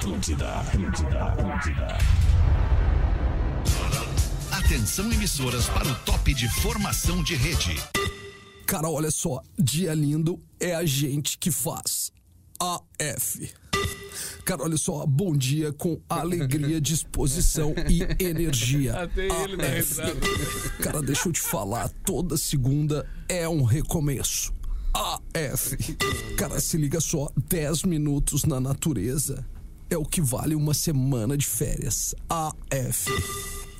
Atlântida, Atlântida, Atlântida. Atenção emissoras para o top de formação de rede. Cara, olha só, dia lindo é a gente que faz. AF. Cara, olha só, bom dia com alegria, disposição e energia. Até ele dá risada. Cara, deixa eu te falar, toda segunda é um recomeço. AF. Cara, se liga só, 10 minutos na natureza é o que vale uma semana de férias. AF.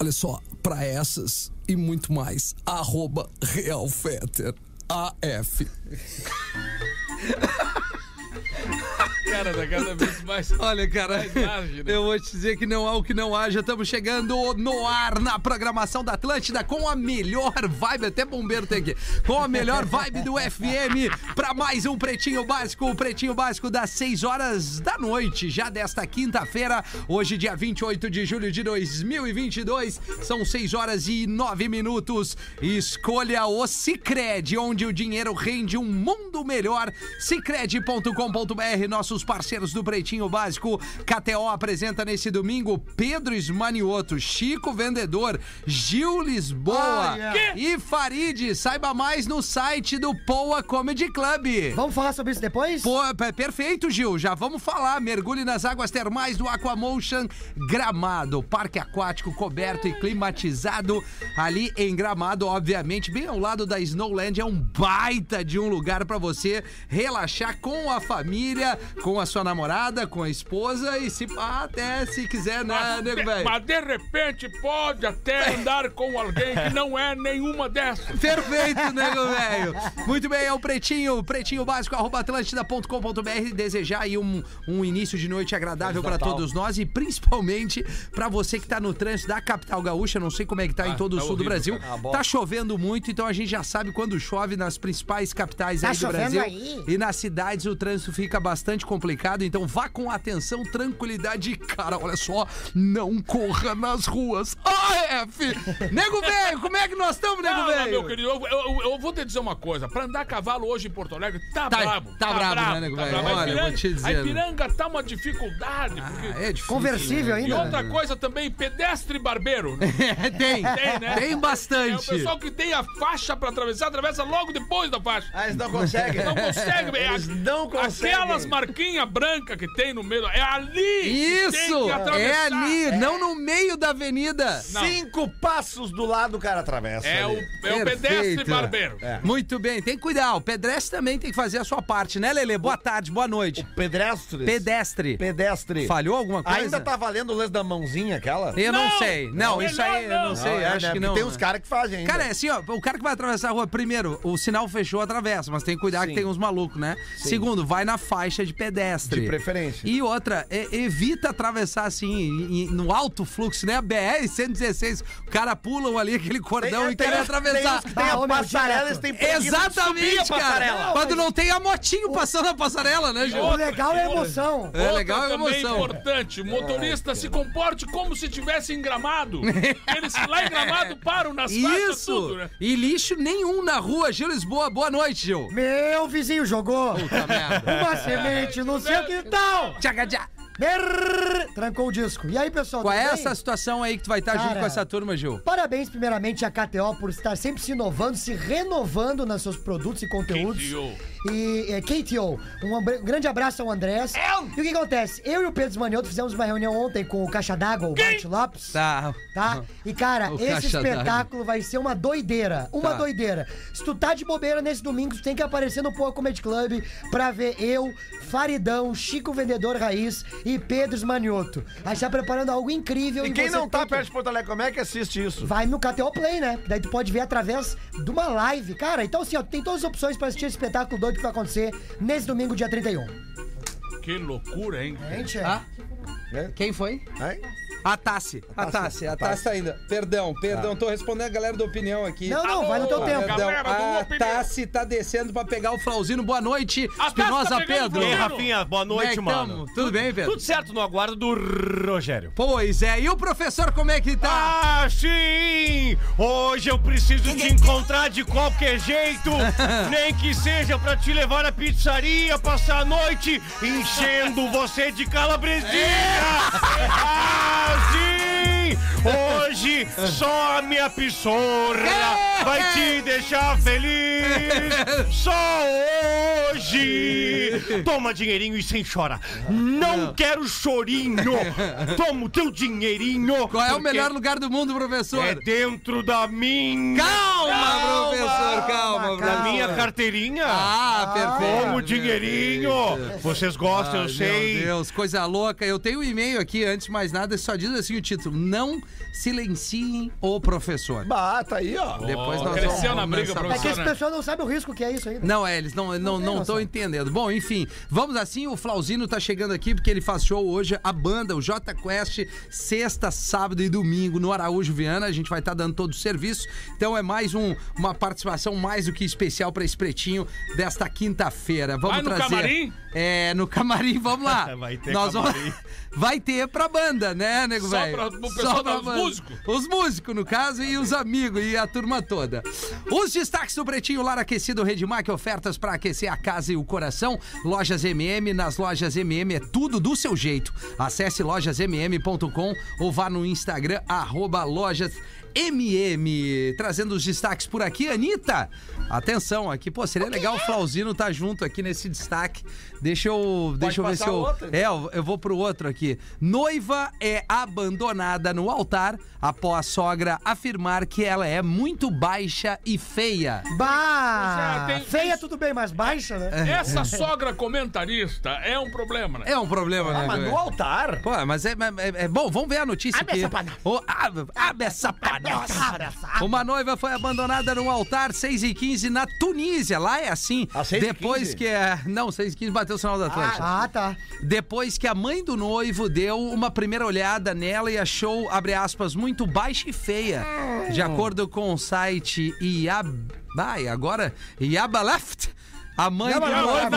Olha só, pra essas e muito mais, arroba Realfetter. AF. Cara, tá cada vez mais. Olha, cara, Mais né? eu vou te dizer que não há o que não haja. Estamos chegando no ar na programação da Atlântida com a melhor vibe, até bombeiro tem aqui, com a melhor vibe do FM para mais um Pretinho Básico, o Pretinho Básico das 6 horas da noite, já desta quinta-feira, hoje dia 28 de julho de 2022, são 6 horas e 9 minutos. Escolha o Cicred, onde o dinheiro rende um mundo melhor. Cicred.com.br, nossos parceiros do Pretinho Básico. KTO apresenta nesse domingo Pedro Esmanioto, Chico Vendedor, Gil Lisboa e Farid. Saiba mais no site do Poa Comedy Club. Vamos falar sobre isso depois? Pô, é perfeito, Gil. Já vamos falar. Mergulhe nas águas termais do Aquamotion Gramado. Parque aquático coberto e climatizado ali em Gramado, obviamente, bem ao lado da Snowland. É um baita de um lugar pra você relaxar com a família, com a sua namorada, com a esposa e se ah, até se quiser, né, nego velho? Mas de repente pode até andar com alguém que não é nenhuma dessas. Perfeito, nego velho. Muito bem, é o Pretinho, pretinho básico, arroba atlântida.com.br. Desejar aí um, um início de noite agradável para todos nós e principalmente para você que tá no trânsito da capital gaúcha. Não sei como é que tá em Ah, todo tá o sul do horrível, Brasil. tá chovendo muito, então a gente já sabe quando chove nas principais capitais Tá aí do Brasil. aí? E nas cidades o trânsito fica bastante complicado, então vá com atenção, tranquilidade e, cara, olha só, não corra nas ruas. AF! Nego velho, como é que nós estamos, nego velho? meu querido, eu, eu- eu vou te dizer uma coisa. Pra andar a cavalo hoje em Porto Alegre, tá, Tá- brabo. tá brabo, né, nego tá velho? brabo. A Olha, eu vou Ipiranga- te dizer, A né? Ipiranga tá uma dificuldade. porque- É difícil. Conversível E ainda? outra coisa também, pedestre barbeiro. né? É, tem. Tem, né? Tem É o bastante. pessoal que tem a faixa pra atravessar, atravessa logo depois da faixa. Ah, eles não conseguem. Não consegue, é Eles a- não conseguem. Aquelas marquinhas brancas que tem no meio, é ali que tem Isso! que É ali, não no meio da avenida. Não. Cinco passos do lado o cara atravessa. É o, ali. é o pedestre barbeiro. É. Muito bem, tem que cuidar. O pedestre também tem que fazer a sua parte, né, Lele? Boa tarde, boa noite. Pedestre. Pedestre. Pedestre. Falhou alguma coisa? Ainda tá valendo o lance da mãozinha aquela? Eu não, Não! sei. Não, Não, isso aí eu melhor não não. sei. é, acho né? que não. Tem uns caras que fazem ainda. Cara, é assim, ó, o cara que vai atravessar a rua, primeiro, o sinal fechou, atravessa, mas tem que cuidar que Sim. tem uns malucos, né? Segundo, vai na faixa de pedestre. De preferência. E outra, e- evita atravessar assim, em- em- no alto fluxo, né? A BR-116, o cara pulam ali aquele cordão Tem- e querem atravessar. Tem, uns que tem Ah, a meu, passarela, eles têm preguiça de subir Exatamente, a passarela. cara. Quando não tem a motinho passando a passarela, né, Gil? O legal é a emoção. É legal, é Outra também emoção. importante, o motorista se comporte como se estivesse em gramado. Eles lá em gramado param nas faixas Isso! tudo, né? E lixo nenhum na rua, Gil Lisboa. Boa noite, Gil. Meu vizinho jogou Puta merda. uma semente no seu quintal. Tchaca, tchá. Brrr, Trancou o disco. E aí, pessoal, Qual tudo é bem? essa situação aí que tu vai estar junto Cara, com essa turma, Gil? Parabéns, primeiramente, à KTO por estar sempre se inovando, se renovando nos seus produtos e conteúdos. KTO. E é, KTO, um grande abraço ao Andrés. E o que acontece? Eu e o Pedro Manioto fizemos uma reunião ontem com o Caixa d'Água, o Bart Lopes. Tá. Tá? E, cara, O esse espetáculo vai ser uma doideira. Uma Tá. doideira. Se tu tá de bobeira nesse domingo, tu tem que aparecer no Poa Comedy Club pra ver eu, Faridão, Chico Vendedor Raiz e Pedro Manioto. A gente tá preparando algo incrível. E quem não tá perto de Porto Alegre, como é que assiste isso? Vai no KTO Play, né? Daí tu pode ver através de uma live. Cara, então assim, ó, tem todas as opções pra assistir esse espetáculo doido que vai acontecer nesse domingo, dia 31. Que loucura, hein? Gente, Ah, É? quem foi? Ai? A Tassi. A Tassi. A Tassi tá ainda. Perdão, perdão. Tô respondendo a galera da opinião aqui. Não, não, vai no teu tempo. Perdão. Galera do A Opinião. Tassi tá descendo pra pegar o Flauzino. Boa noite, A Tassi Espinosa tá Pedro. E aí, Flauzino. Rafinha, boa Como é noite, que mano. tamo? Tudo bem, Pedro? Tudo certo no aguardo do Rogério. Pois é. E o professor, como é que tá? Ah, sim! Hoje eu preciso te encontrar de qualquer jeito, nem que seja pra te levar à pizzaria, passar a noite enchendo você de calabresinha! Ah, sim! Hoje só a minha pissorra vai te deixar feliz! Só hoje! Toma dinheirinho e sem chora! Não quero chorinho! Toma o teu dinheirinho! Qual é o melhor lugar do mundo, professor? é dentro da minha. Calma, professor, calma. Da calma. minha carteirinha. Ah, perfeito. Como dinheirinho. Vocês gostam, Ah, eu sei. Meu Deus, coisa louca. Eu tenho um e-mail aqui, antes de mais nada, só diz assim o título: Não silenciem o professor. Bah, tá aí, ó. Depois nós cresceu vamos na briga, nessa- É que professor. esse pessoal não sabe o risco que é isso ainda. Não, é, eles não estão não, tem não noção. tão entendendo. Bom, enfim, vamos assim, o Flauzino tá chegando aqui porque ele faz show hoje, a banda, o J Quest, sexta, sábado e domingo no Araújo Viana, a gente vai estar dando todo o serviço, então é mais um, uma participação mais do que especial pra esse pretinho desta quinta-feira. Vamos Vai no trazer... camarim? É, no camarim, vamos lá. Vai ter Nós vamos... camarim. Vai ter pra banda, né, nego Só velho? pra- pro pessoal pra dos banda. músicos. Os músicos, no caso, e os amigos e a turma toda. Os destaques do Pretinho Lar Aquecido Redmac, ofertas para aquecer a casa e o coração. Lojas MM, nas lojas MM é tudo do seu jeito. Acesse lojasmm.com ou vá no Instagram, arroba lojas MM. Trazendo os destaques por aqui, Anitta. Atenção aqui, pô, seria legal o Flauzino estar junto aqui nesse destaque. Deixa eu, deixa eu ver se eu. outro, então. É, eu, eu vou pro outro aqui. Noiva é abandonada no altar após sogra afirmar que ela é muito baixa e feia. Bah! Pois é, tem- Feia tudo bem, mas baixa, né? Essa sogra comentarista é um problema, né? É um problema, né? Mas no altar. Pô, mas é, é- é- bom, vamos ver a notícia aqui. Ô, abre, abre essa Uma noiva foi abandonada num altar 6 e 15 na Tunísia. Lá é assim. Às 6 e Depois 15? que é. Não, 6 e 15 bateu o sinal da Atlântica. Ah, tá. Depois que a mãe do noivo deu uma primeira olhada nela e achou, abre aspas, muito baixa e feia. De acordo com o site Iab... Vai, agora, Iabaleft, a mãe do Iabaleft. noivo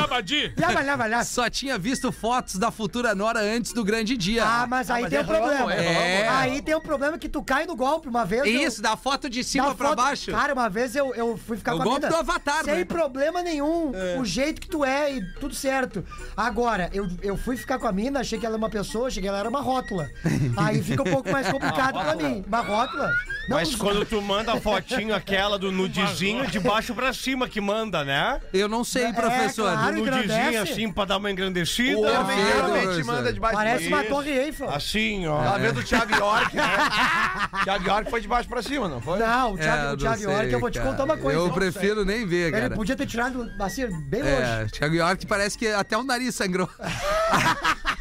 lá, vai lá. só tinha visto fotos da futura nora antes do grande dia. Ah, mas aí mas tem é um problema. ramo, é ramo. Aí tem um problema que tu cai no golpe. Uma vez. eu- Isso, da foto de cima da pra foto- baixo. Cara, uma vez eu, eu fui ficar O com a golpe do Avatar, Sem né? problema nenhum. O jeito que tu é e tudo certo. Agora, eu, eu fui ficar com a mina, achei que ela era uma pessoa, achei que ela era uma rótula. Aí fica um pouco mais complicado pra mim. Uma rótula? Não, Mas quando tu manda a fotinho aquela do nudezinho, de baixo pra cima que manda, né? Eu não sei, É, professor. claro. Nudezinho engrandece. assim pra dar uma engrandecida. O homem professor. manda debaixo Parece uma Isso. torre Eiffel. Assim, ó. Tá vendo o Thiago York, né? Thiago York foi de baixo pra cima, não foi? Não, o É, Thiago, não o Thiago sei, York, eu vou te cara. contar uma coisa. Eu Não prefiro nem ver, sei. Ele cara. podia ter tirado assim, bem É, longe. Thiago York parece que até o nariz sangrou.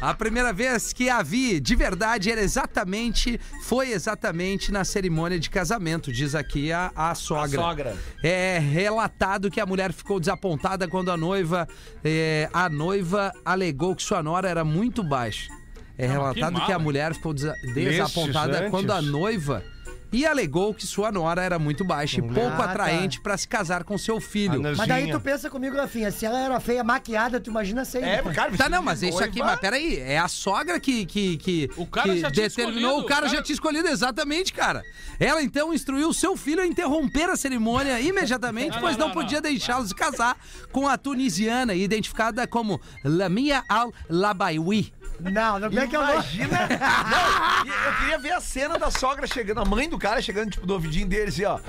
a primeira vez que a vi de verdade era exatamente, foi exatamente na cerimônia de casamento, diz aqui a, a sogra. A sogra. É relatado que a mulher ficou desapontada quando a noiva, é, a noiva alegou que sua nora era muito baixa. É relatado que que, a mulher ficou desa- desapontada quando a noiva e alegou que sua nora era muito baixa e pouco Ah, tá. atraente para se casar com seu filho. Mas daí tu pensa comigo, Rafinha, se ela era feia maquiada, tu imagina sem. É, cara, Tá, não, mas isso de aqui, mas peraí, é a sogra que, que, que, O cara que já tinha determinou, escolhido, o cara o já cara- tinha escolhido, exatamente, cara. Ela então instruiu o seu filho a interromper a cerimônia imediatamente, Não, pois não, não, não, podia deixá-los se casar com a tunisiana, identificada como Lamia Al-Labaiwi. Não, não é que eu não. Imagina. Não, e eu queria ver a cena da sogra chegando, a mãe do cara chegando, tipo, do ouvidinho dele, assim, ó.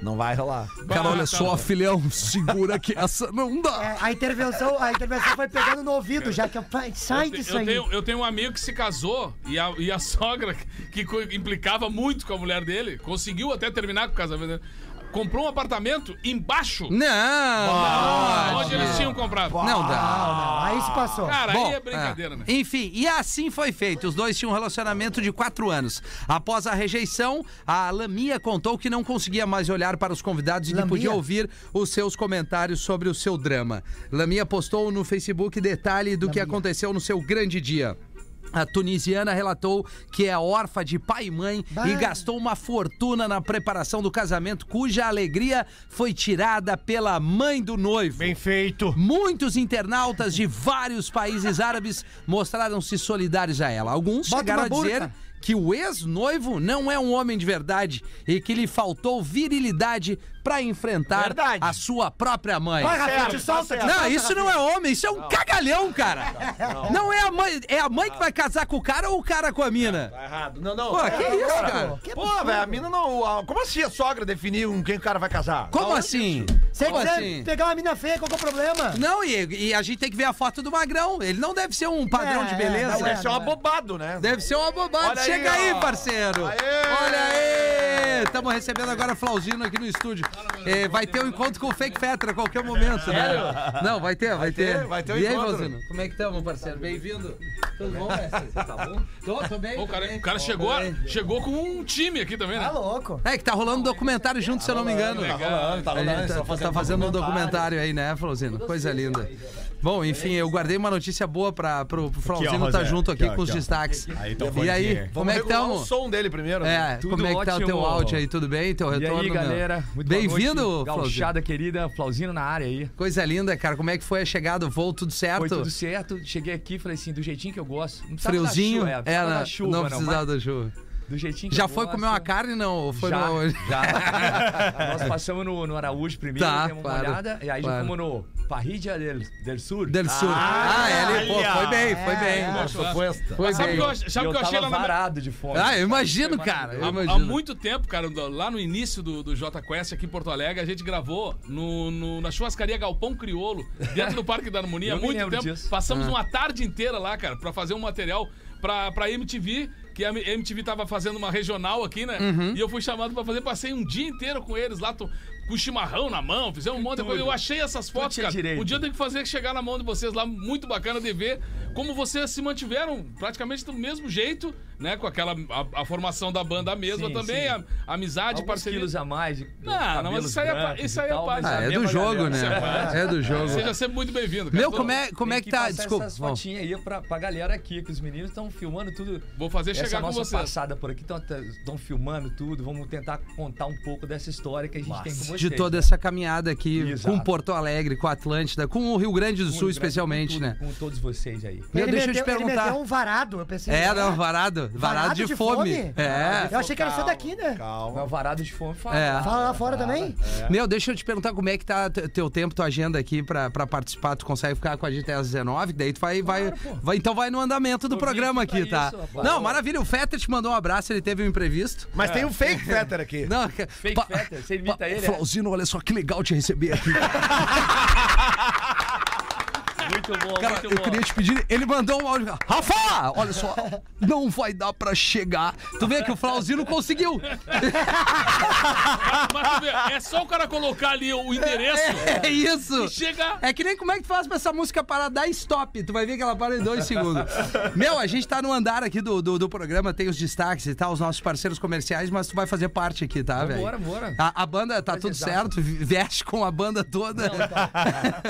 Não vai rolar. Cara, olha só, filhão, segura que essa não dá. É, a intervenção, a intervenção foi pegando no ouvido, já que eu, Pai, sai Eu, te- disso eu aí. tenho, eu tenho um amigo que se casou e a, e a sogra, que implicava muito com a mulher dele, conseguiu até terminar com o casamento dele. Comprou um apartamento embaixo Não! onde eles tinham comprado. Não dá. Não, não, aí se passou. Cara, Bom, aí é brincadeira, é. né? Enfim, e assim foi feito. Os dois tinham um relacionamento de quatro anos. Após a rejeição, a Lamia contou que não conseguia mais olhar para os convidados e que Lamia? podia ouvir os seus comentários sobre o seu drama. Lamia postou no Facebook detalhe do que aconteceu no seu grande dia. A tunisiana relatou que é órfã de pai e mãe Bah. e gastou uma fortuna na preparação do casamento, cuja alegria foi tirada pela mãe do noivo. Bem feito. Muitos internautas de vários países árabes mostraram-se solidários a ela. Alguns Bota chegaram a burca. Que o ex-noivo não é um homem de verdade e que lhe faltou virilidade para enfrentar Verdade. a sua própria mãe. Vai, Rafinha, certo, te tá solta. Não, isso não é homem, isso é um cagalhão, cara. Não. é a mãe, é a mãe que vai casar com o cara ou o cara com a mina? Tá errado. Não, não. Pô, que isso, cara? Que Pô, velho, a mina não. a- Como assim a sogra definiu com quem o cara vai casar? Como assim? Se Como quiser assim? pegar uma mina feia, qual que é o problema? Não, e, e a gente tem que ver a foto do magrão. Ele não deve ser um padrão É, de é, beleza. não é. Deve ser um abobado, né? Deve ser uma bobagem. Olha Chega aí, ó. parceiro. Aê! Olha aí. Estamos recebendo agora Flauzino aqui no estúdio. É, vai ter um encontro com o Fake Fetra a qualquer momento, né? Não, vai ter, vai, ter. ter, vai ter um E aí, encontro. Flauzino? Como é que estamos, parceiro? Bem-vindo. Tudo bom, mestre? Tá bom? Tô, tô bem. O cara, bem. o cara chegou, chegou com um time aqui também, né? Tá louco. É que tá rolando um documentário junto, se eu não me engano. legal. tá A gente tá, tá fazendo um documentário aí, né, Flauzino? Coisa linda. Bom, enfim, eu guardei uma notícia boa pra, pro, pro Flauzino estar Rosé. junto aqui, Aqui, ó, com os aqui, destaques. Aí, então, e aí, como é que estamos? o som dele primeiro. né? É, Tudo como é que tá o teu áudio aí? Tudo bem? Teu E retorno? aí, meu? galera? Muito Bem-vindo. Gauchada querida, Flauzino na área aí. Coisa linda, cara. Como é que foi a chegada? O voo, tudo certo? Foi tudo certo. Cheguei aqui, falei assim, do jeitinho que eu gosto. Não Friozinho? Da chuva, é, não precisava na- da chuva, não não, precisava mas da chuva. Do jeitinho que Já eu foi gosto. comer uma carne, não? Foi já, no- já. Nós passamos no, no Araújo primeiro, Tá, demos uma claro, olhada, e aí claro. já fomos no Parrilla del, del Sur. Del Sul. Ah, é ali, pô, foi bem, foi bem. Nossa, foi esta. Foi Sabe o bem. que eu, sabe o eu que eu achei lá na. varado de fome. Ah, eu imagino, cara. Eu Há, imagino. há muito tempo, cara, lá no início do, do J Quest aqui em Porto Alegre, a gente gravou no, no- na churrascaria Galpão Criolo, dentro do Parque da Harmonia, há muito tempo. disso. Passamos Ah. uma tarde inteira lá, cara, pra fazer um material pra, pra MTV, que a MTV tava fazendo uma regional aqui, né? Uhum. E eu fui chamado pra fazer, passei um dia inteiro com eles lá, com chimarrão na mão, fizemos um monte de coisa. Eu achei essas fotos, cara. direito. Um dia eu tenho que fazer chegar na mão de vocês lá, muito bacana de ver como vocês se mantiveram praticamente do mesmo jeito, né? Com aquela a, a formação da banda mesma Sim, também, sim. A, a amizade, Alguns parceria. quilos a mais. de- Não, não, mas isso aí é isso aí é tal, parte- Ah, a é do jogo, galera. né? É do jogo. Seja sempre muito bem-vindo, cara. Meu, como é, como é Tem que tá? Desculpa. essas fotinhas aí pra, pra galera aqui, que os meninos estão filmando tudo. Vou fazer Essa chegar com nossa vocês. passada por aqui, estão filmando tudo. Vamos tentar contar um pouco dessa história que a gente tem com vocês. De toda essa caminhada aqui Exato. com Porto Alegre, com a Atlântida, com o Rio Grande do Com Sul, especialmente, com tudo, né? Com todos vocês aí. Meu, Ele deixa eu te meteu- Ele perguntar. meteu um varado, eu pensei. É, ah, não, varado. Varado de, fome. É. Eu achei que era isso daqui, né? Calma. Mas varado de fome fala. É. Fala lá fora também? Meu, deixa eu te perguntar como é que tá te- teu tempo, tua agenda aqui pra, pra participar. Tu consegue ficar com a gente até às 19? Daí tu vai, vai, vai. Então vai no andamento do programa aqui, tá? rapaz. Não, maravilha. O Fetter te mandou um abraço, ele teve um imprevisto. Mas tem um fake Fetter aqui. Não, Fake Fetter, você imita ele, é? Flauzino, olha só que legal te receber aqui. Muito bom, Cara, muito eu bom. queria te pedir. Ele mandou um áudio. Rafa! Olha só, não vai dar pra chegar. Tu vê que o Flauzino conseguiu. Mas tu vê, é só o cara colocar ali o endereço É isso. e chega. É que nem como é que tu faz pra essa música parar dar stop. Tu vai ver que ela para em dois segundos. Meu, a gente tá no andar aqui do, do, do programa, tem os destaques e tal, os nossos parceiros comerciais, mas tu vai fazer parte aqui, tá, velho? Bora, bora. A, a banda tá tudo exato. certo, veste com a banda toda. Não, tá.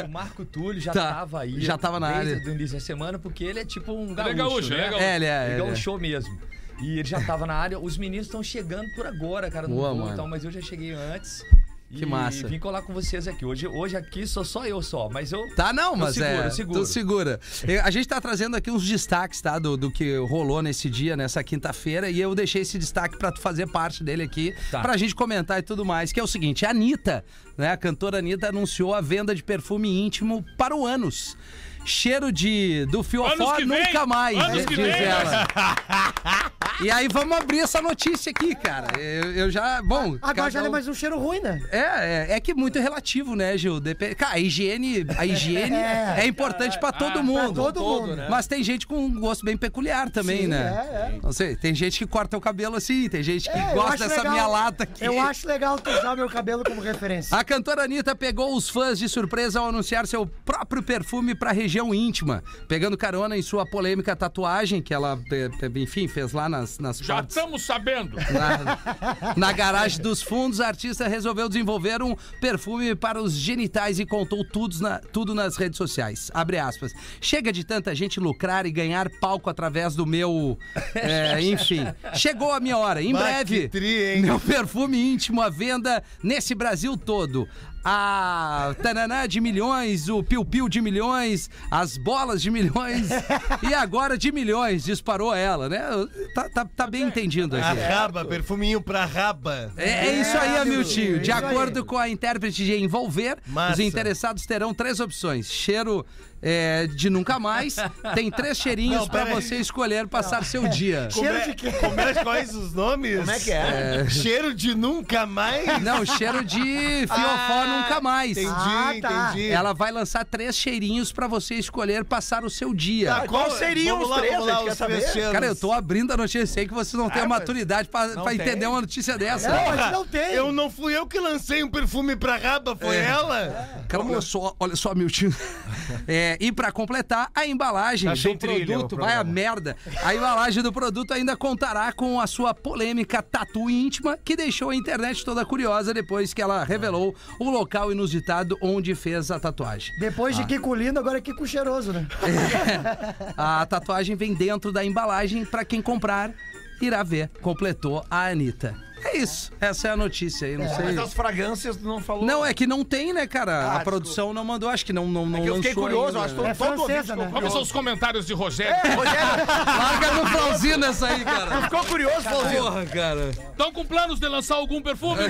O Marco Túlio já Tá. tava aí. Já tava na desde área. o início da semana, porque ele é tipo um Ele é gaúcho, gaúcho, né? ele é gaúcho. É, ele é. Ele é um é. show mesmo. E ele já tava na área. Os meninos estão chegando por agora, cara. Não Boa, vou, mano. então, mas eu já cheguei antes. Que e massa. vim colar com vocês aqui. Hoje, hoje aqui sou só eu só, mas eu. Tá, não, Eu mas seguro, é. eu seguro. Tu segura. A gente tá trazendo aqui uns destaques, tá? Do, do que rolou nesse dia, nessa quinta-feira. E eu deixei esse destaque pra tu fazer parte dele aqui, Tá. pra gente comentar e tudo mais. Que é o seguinte: a Anitta, né? A cantora Anitta anunciou a venda de perfume íntimo para o ânus. Cheiro de do Anos fiofó nunca mais, anos diz que vem, ela. E aí vamos abrir essa notícia aqui, cara. Eu, eu já. Bom. Agora já é um- mais um cheiro ruim, né? é, é, é que é muito relativo, né, Gil? Dep- Cara, a higiene, a higiene é, É. importante pra todo Ah, mundo. pra todo mundo. né? Mas tem gente com um gosto bem peculiar também, Sim, né? é, é. Não sei, tem gente que corta o cabelo assim, tem gente que É, gosta dessa legal- minha lata aqui. Eu acho legal tu usar meu cabelo como referência. A cantora Anitta pegou os fãs de surpresa ao anunciar seu próprio perfume pra região íntima, pegando carona em sua polêmica tatuagem, que ela, enfim, fez lá nas, nas, nas Já partes- estamos sabendo. na, na garagem dos fundos, a artista resolveu desenvolver um perfume para os genitais e contou tudo, na- tudo nas redes sociais. Abre aspas. Chega de tanta gente lucrar e ganhar palco através do meu. é, enfim. Chegou a minha hora. Em Bah, breve, tri, meu perfume íntimo à venda nesse Brasil todo. A Tananá de milhões, o Piu Piu de milhões, as bolas de milhões e agora de milhões, disparou ela, né? Tá, tá, tá bem entendido A aqui. raba, perfuminho pra raba. É, é isso aí, Amiltinho. é De acordo com a intérprete de Envolver, Massa. os interessados terão três opções. Cheiro é, de nunca mais. Tem três cheirinhos aí. você escolher passar seu dia. Cheiro de quê? Como é, quais os nomes? Como é que é? Cheiro de nunca mais? Não, cheiro de fiofó Ah, nunca mais. Entendi, Ah, tá. entendi. Ela vai lançar três cheirinhos pra você escolher passar o seu dia. Tá, qual seriam Vamos os lá, três? lá, A gente quer os saber. três cheiros. Cara, eu tô abrindo a notícia, sei que você não tem a mas maturidade tem. entender uma notícia dessa. Não, a gente não tem. Eu não fui eu que lancei um perfume pra raba, foi É. ela? Cara, olha só, olha só, Miltinho. É, e pra completar, a embalagem Tá do produto, vai a merda. A embalagem do produto ainda contará com a sua polêmica tatu íntima, que deixou a internet toda curiosa depois que ela revelou o local inusitado onde fez a tatuagem. Depois de Kiko lindo, agora é Kiko cheiroso, né? A tatuagem vem dentro da embalagem pra quem comprar irá ver. Completou a Anitta. É isso. Essa é a notícia aí, não sei. Mas as fragrâncias não falou. Não, é que não tem, né, cara? Ah, a produção não mandou, acho que não, não, não É que eu fiquei lançou curioso, ainda. eu acho que todo É todo ouvinte francesa, ficou né? Vamos aos comentários de Rogério. Rogério, Larga no Flauzino essa aí, cara. ficou curioso, Flauzino? Porra, cara. Estão com planos de lançar algum perfume?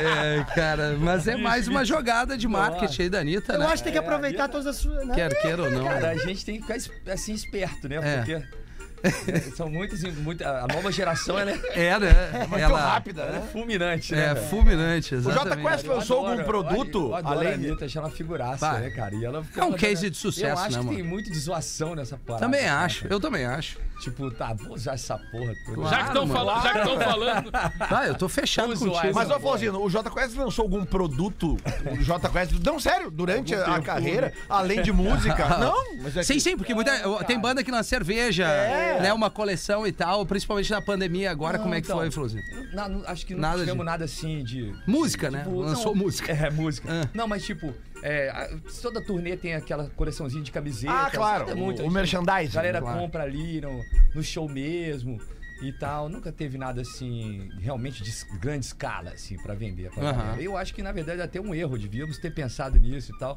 É, cara, mas é mais uma jogada de marketing aí da Anitta, Eu né? acho que tem que aproveitar todas as suas. Né? Quer queira ou não. Cara, a gente tem que ficar assim esperto, né? É. Porque são muitas, muita, a nova geração ela é, É, né? Muito Ela rápida, ela é né? fulminante, né? é velho? fulminante, O exatamente. Jota Quest Eu lançou algum produto eu adoro além a de... Anitta, achei ela figuraça, né, cara? E ela É um case de sucesso, Eu acho né, que mano? tem muito de zoação nessa parada. Também cara. acho, eu também acho. Tipo, tá, vou usar essa porra toda. Claro. Já que estão falando, já que estão falando. Ah, eu tô fechado Vamos contigo. Mas, ô, Flauzino, o Jota Quest lançou algum produto? O Jota Quest... Não, sério, durante a, a carreira, além de música? Não, é Sim, sim, porque muita, tem banda que lança cerveja, né? Uma coleção e tal, principalmente na pandemia agora. Não, como é que então, foi, não- acho que não Nada tivemos de- nada assim de. Música, né? Tipo, Lançou não, música. É, música. Ah. Não, mas tipo, é, a- toda turnê tem aquela coleçãozinha de camiseta. Ah, claro, é o- muito, o merchandising, A galera claro. compra ali no, no show mesmo e tal. Nunca teve nada assim, realmente de grande escala, assim, pra vender. Pra. Eu acho que, na verdade, é até um erro. Devíamos ter pensado nisso e tal.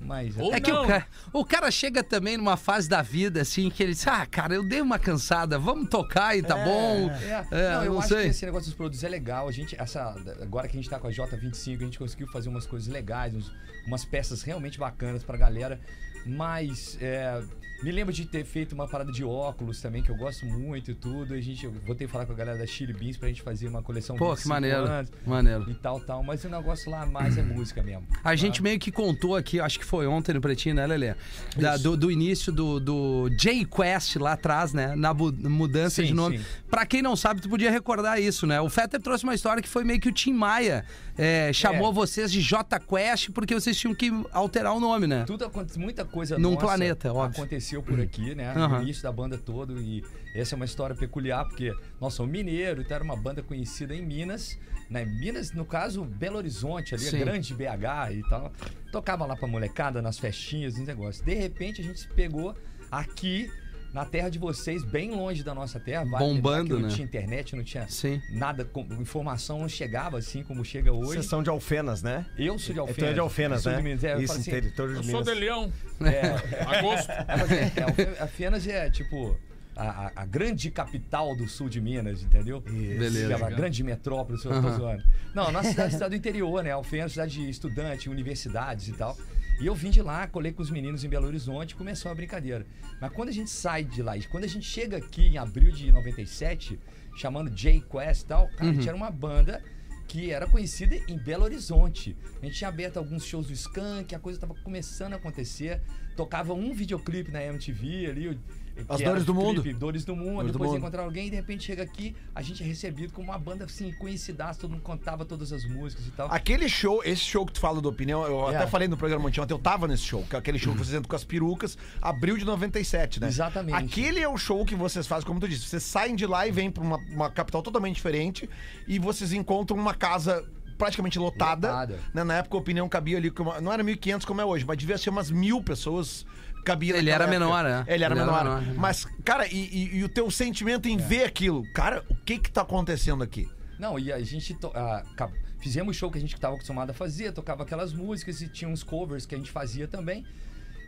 Mas. Ou É que não. o cara, o cara chega também numa fase da vida, assim, que ele diz, ah, cara, eu dei uma cansada, vamos tocar e tá bom. É, É, não, eu não acho sei. que esse negócio dos produtos é legal. A gente, essa, agora que a gente tá com a J25, a gente conseguiu fazer umas coisas legais, uns- umas peças realmente bacanas pra galera. Mas é, me lembro de ter feito uma parada de óculos também, que eu gosto muito e tudo. A gente, eu voltei a falar com a galera da Chili Beans pra gente fazer uma coleção Pô, que 25 maneiro, anos maneiro. E tal, tal. Mas o negócio lá mais é música mesmo. A gente tá? meio que contou aqui, acho que foi ontem no Pretinho, né, Lelê? Da- do, do início do, do J-Quest lá atrás, né? Na mudança Sim, de nome. sim. Pra quem não sabe, tu podia recordar isso, né? O Fetter trouxe uma história que foi meio que o Tim Maia é, chamou É. vocês de J-Quest porque vocês tinham que alterar o nome, né? Tudo muita coisa Num planeta, óbvio. aconteceu por aqui, né? Aham. No início da banda todo e essa é uma história peculiar porque nós somos mineiros, então era uma banda conhecida em Minas, né? Minas, no caso, Belo Horizonte, ali, a Sim. grande BH e tal. Tocava lá pra molecada, nas festinhas, nos negócios. De repente a gente se pegou aqui na terra de vocês, bem longe da nossa terra, vale Bombando, que não né? tinha internet, não tinha Sim. nada, com- informação não chegava assim como chega hoje. Vocês são de Alfenas, né? Eu sou de Alfenas. Tu é de Alfenas, sou né? de Minas. É, eu Isso, assim, território Eu de sou Minas. de Leão. é, Agosto. É, é, é, Alfe- Alfenas é tipo a, a- a grande capital do sul de Minas, entendeu? Beleza. É uma grande metrópole, se eu tô Aham. zoando. Não, nossa cidade, cidade do interior, né? Alfenas, cidade de estudante, universidades e tal. E eu vim de lá, colei com os meninos em Belo Horizonte e começou a brincadeira. Mas quando a gente sai de lá, e quando a gente chega aqui em abril de 97, chamando J Quest e tal, cara, a gente era uma banda que era conhecida em Belo Horizonte. A gente tinha aberto alguns shows do Skank, a coisa tava começando a acontecer. Tocava um videoclipe na MTV ali. As Dores do Mundo. clipe Dores do Mundo. Dores do depois Mundo. encontrar alguém e de repente chega aqui, a gente é recebido como uma banda assim, conhecidaça, todo mundo cantava todas as músicas e tal. Aquele show, esse show que tu fala do opinião, eu É. até falei no programa ontem, eu tava nesse show, que é aquele show que vocês entram com as perucas, abril de 97, né? Exatamente. Aquele é o show que vocês fazem, como tu disse, vocês saem de lá e vêm pra uma, uma capital totalmente diferente e vocês encontram uma casa praticamente lotada. Lotada. né? Na época a opinião cabia ali, não era 1.500 como é hoje, mas devia ser umas mil pessoas. Cabia Ele era época. menor, né? Ele era Ele era menor. menor. Mas, cara, e, e- e o teu sentimento em ver aquilo? Cara, o que que tá acontecendo aqui? Não, e a gente to- ah, fizemos show que a gente estava acostumado a fazer, tocava aquelas músicas e tinha uns covers que a gente fazia também.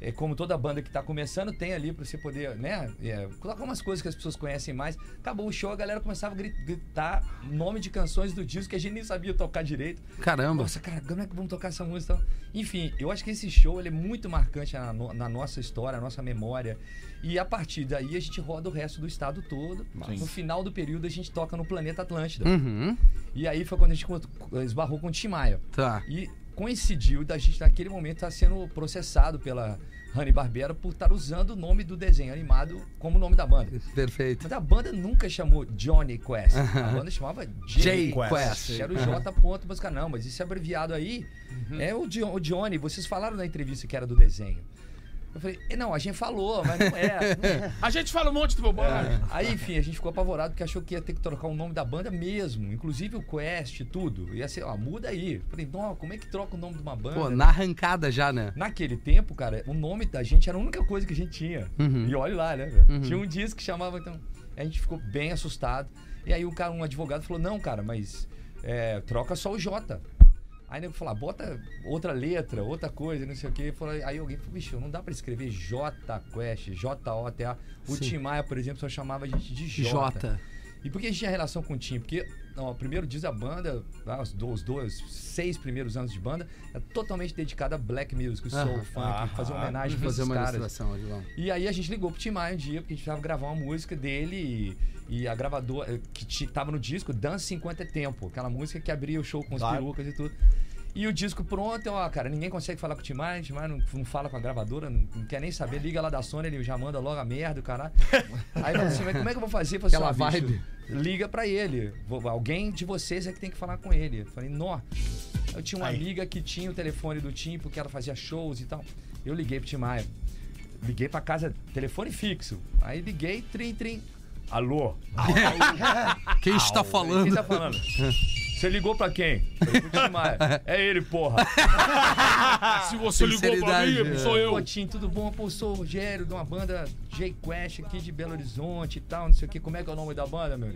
É, como toda banda que tá começando, tem ali pra você poder, né? É, colocar umas coisas que as pessoas conhecem mais. Acabou o show, a galera começava a gri- gritar nome de canções do disco que a gente nem sabia tocar direito. Caramba. Nossa, cara, como é que vamos tocar essa música? e tal? Enfim, eu acho que esse show ele é muito marcante na, no- na nossa história, na nossa memória. E a partir daí a gente roda o resto do estado todo. No final do período a gente toca no Planeta Atlântida. Uhum. E aí foi quando a gente esbarrou com o Tim Maia. Tá. E coincidiu da gente naquele momento estar sendo processado pela Hanna Barbera por estar usando o nome do desenho animado como nome da banda. Perfeito. Mas a banda nunca chamou Johnny Quest. A banda chamava J J Quest. Que era o J ponto, mas cara, não, mas esse abreviado aí Uhum. é o, o Johnny. Vocês falaram na entrevista que era do desenho. Eu falei, "Eh, não, a gente falou, mas não é. não é." A gente fala um monte de bobagem. Aí, enfim, a gente ficou apavorado porque achou que ia ter que trocar o nome da banda mesmo. Inclusive o Quest, tudo. Ia ser, ó, muda aí. Falei, não, como é que troca o nome de uma banda? Pô, na arrancada já, né? Naquele tempo, cara, o nome da gente era a única coisa que a gente tinha. Uhum. E olha lá, né? velho? Tinha um disco que chamava, então. A gente ficou bem assustado. E aí o cara, um advogado falou: não, cara, mas é, troca só o J. Aí nego falou, ah, bota outra letra, outra coisa, não sei o quê. Aí alguém falou, bicho, não dá pra escrever J Quest, J-O-T-A. O. Tim Maia, por exemplo, só chamava a gente de J. Jota. E por que a gente tinha relação com o Tim? Porque ó, primeiro diz a banda, lá, os, dois, os dois, seis primeiros anos de banda, é totalmente dedicada a black music, soul, funk, fazer uma homenagem pra Fazer esses uma caras. E aí a gente ligou pro Tim Maia um dia, porque a gente precisava gravar uma música dele e, e a gravadora, eh, que tava no disco, Dance 50 é Tempo, aquela música que abria o show com as Claro. perucas e tudo. E o disco pronto, ó, cara, ninguém consegue falar com o Tim Maia, o Tim Maia não, não fala com a gravadora, não, não quer nem saber, liga lá da Sony, ele já manda logo a merda, o caralho. Aí eu falei assim, mas como é que eu vou fazer? Assim, Aquela vibe. liga pra ele, Vou- alguém de vocês é que tem que falar com ele. Eu falei, nó. Eu tinha uma amiga que tinha o telefone do Tim, porque ela fazia shows e tal. Eu liguei pro Tim Maia. Liguei pra casa, telefone fixo. Aí liguei, trim, trim. Alô? Quem está Quem falando? tá falando? Você ligou pra quem? É ele, porra. Se você ligou pra mim, sou eu. Pô, Tim, tudo bom? Pô, sou o Rogério de uma banda J Quest aqui de Belo Horizonte e tal, não sei o que. Como é que é o nome da banda, meu?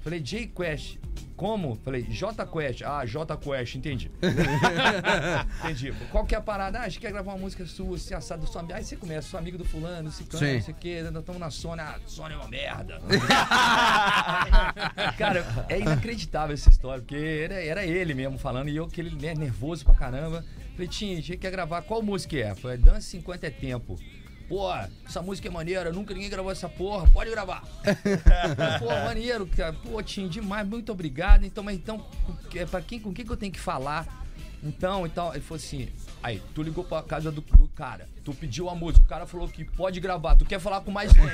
Falei, J Quest. Como? Falei, J Quest. Ah, J Quest, entendi. entendi. Qual que é a parada? Ah, a gente quer gravar uma música sua, se assado sua amiga. Aí você começa, sou amigo do fulano, se Sim. não sei o que, nós estamos na Sony. Ah, Sony é uma merda. Cara, é inacreditável essa história, porque era, era ele mesmo falando, e eu, aquele né, nervoso pra caramba. Falei, Tim, a gente quer gravar, qual música é? Falei, Dance 50 é Tempo. Pô, essa música é maneira, nunca ninguém gravou essa porra, pode gravar. Pô, maneiro, cara. Pô, Tim, demais, muito obrigado. Então, mas então, pra quem, com quem que eu tenho que falar? Então, então, ele falou assim, aí, tu ligou pra casa do, do cara, tu pediu a música, o cara falou que pode gravar, tu quer falar com mais quem?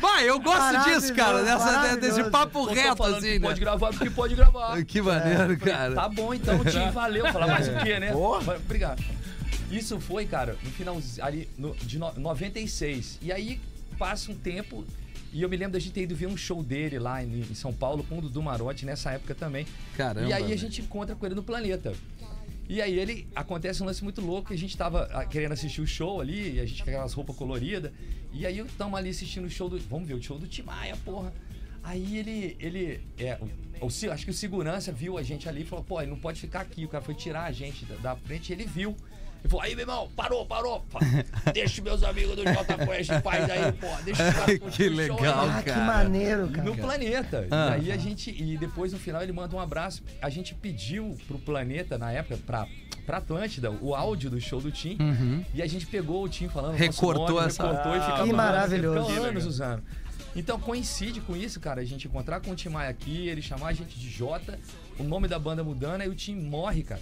Vai, eu gosto disso, cara. Dessa, desse papo tô reto, assim, né? Pode gravar porque pode gravar. Que maneiro, Falei, cara. Tá bom então, Tim, valeu. Falar mais o quê, né? Porra. Obrigado. Isso foi, cara, no final ali no, de no, 96. E aí passa um tempo e eu me lembro da gente ter ido ver um show dele lá em, em São Paulo com o Dudu Marotti nessa época também. Caramba, E aí a gente encontra com ele no planeta. E aí ele acontece um lance muito louco, que a gente tava ah, querendo assistir o show ali, e a gente com aquelas roupas coloridas. E aí estamos ali assistindo o show do. Vamos ver o show do Timaya, porra. Aí ele. ele é, o, o acho que o segurança viu a gente ali e falou, pô, ele não pode ficar aqui. O cara foi tirar a gente da, da frente e ele viu. Ele falou, aí, meu irmão, parou, parou. Deixa meus amigos do J Quest em paz aí, pô. Deixa os caras Que legal, aí." Ah, que cara. maneiro, cara. No planeta. Ah. E aí a gente. E depois no final ele manda um abraço. A gente pediu pro planeta, na época, pra, pra Atlântida, o áudio do show do Tim. E a gente pegou o Tim falando. Recortou nome, essa- Recortou e ficava Que anos, maravilhoso. ficou anos usando. Então coincide com isso, cara, a gente encontrar com o Tim Maia aqui, ele chamar a gente de Jota, o nome da banda mudando, aí o Tim morre, cara.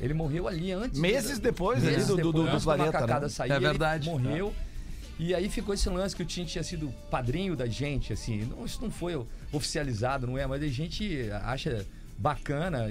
Ele morreu ali antes. Meses depois ali meses do- do- depois, do- do da planeta, né? sair, É ele verdade. morreu. E aí ficou esse lance que o Tim tinha sido padrinho da gente, assim. Não, isso não foi oficializado, não é? Mas a gente acha bacana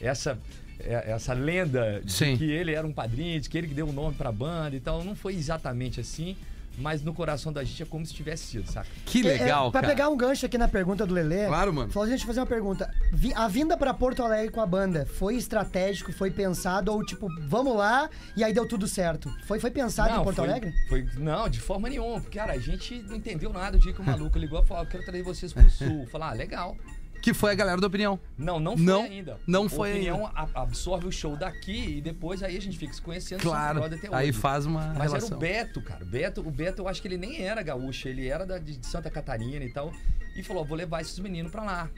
essa, é- essa lenda de Sim. que ele era um padrinho, de que ele que deu o nome pra banda e tal. Não foi exatamente assim, mas no coração da gente é como se tivesse sido, saca? Que É, é, legal, pra cara. pegar um gancho aqui na pergunta do Lelê. Claro, mano. Falou, deixa eu fazer uma pergunta. Vi- a vinda pra Porto Alegre com a banda foi estratégico, foi pensado ou tipo, vamos lá e aí deu tudo certo? Foi, foi pensado em Porto foi- Alegre? Foi, não, de forma nenhuma. Porque, cara, a gente não entendeu nada o dia que o maluco ligou e falou: "Ah, eu quero trazer vocês pro sul. Falar, ah, legal. Que foi a galera da opinião. Não, não foi Não, ainda. não foi opinião a- absorve o show daqui e depois aí a gente fica se conhecendo. Claro. Aí faz uma Mas relação. era o Beto, cara. O Beto, o Beto, eu acho que ele nem era gaúcho, ele era da, de Santa Catarina e tal. E falou: vou levar esses meninos pra lá.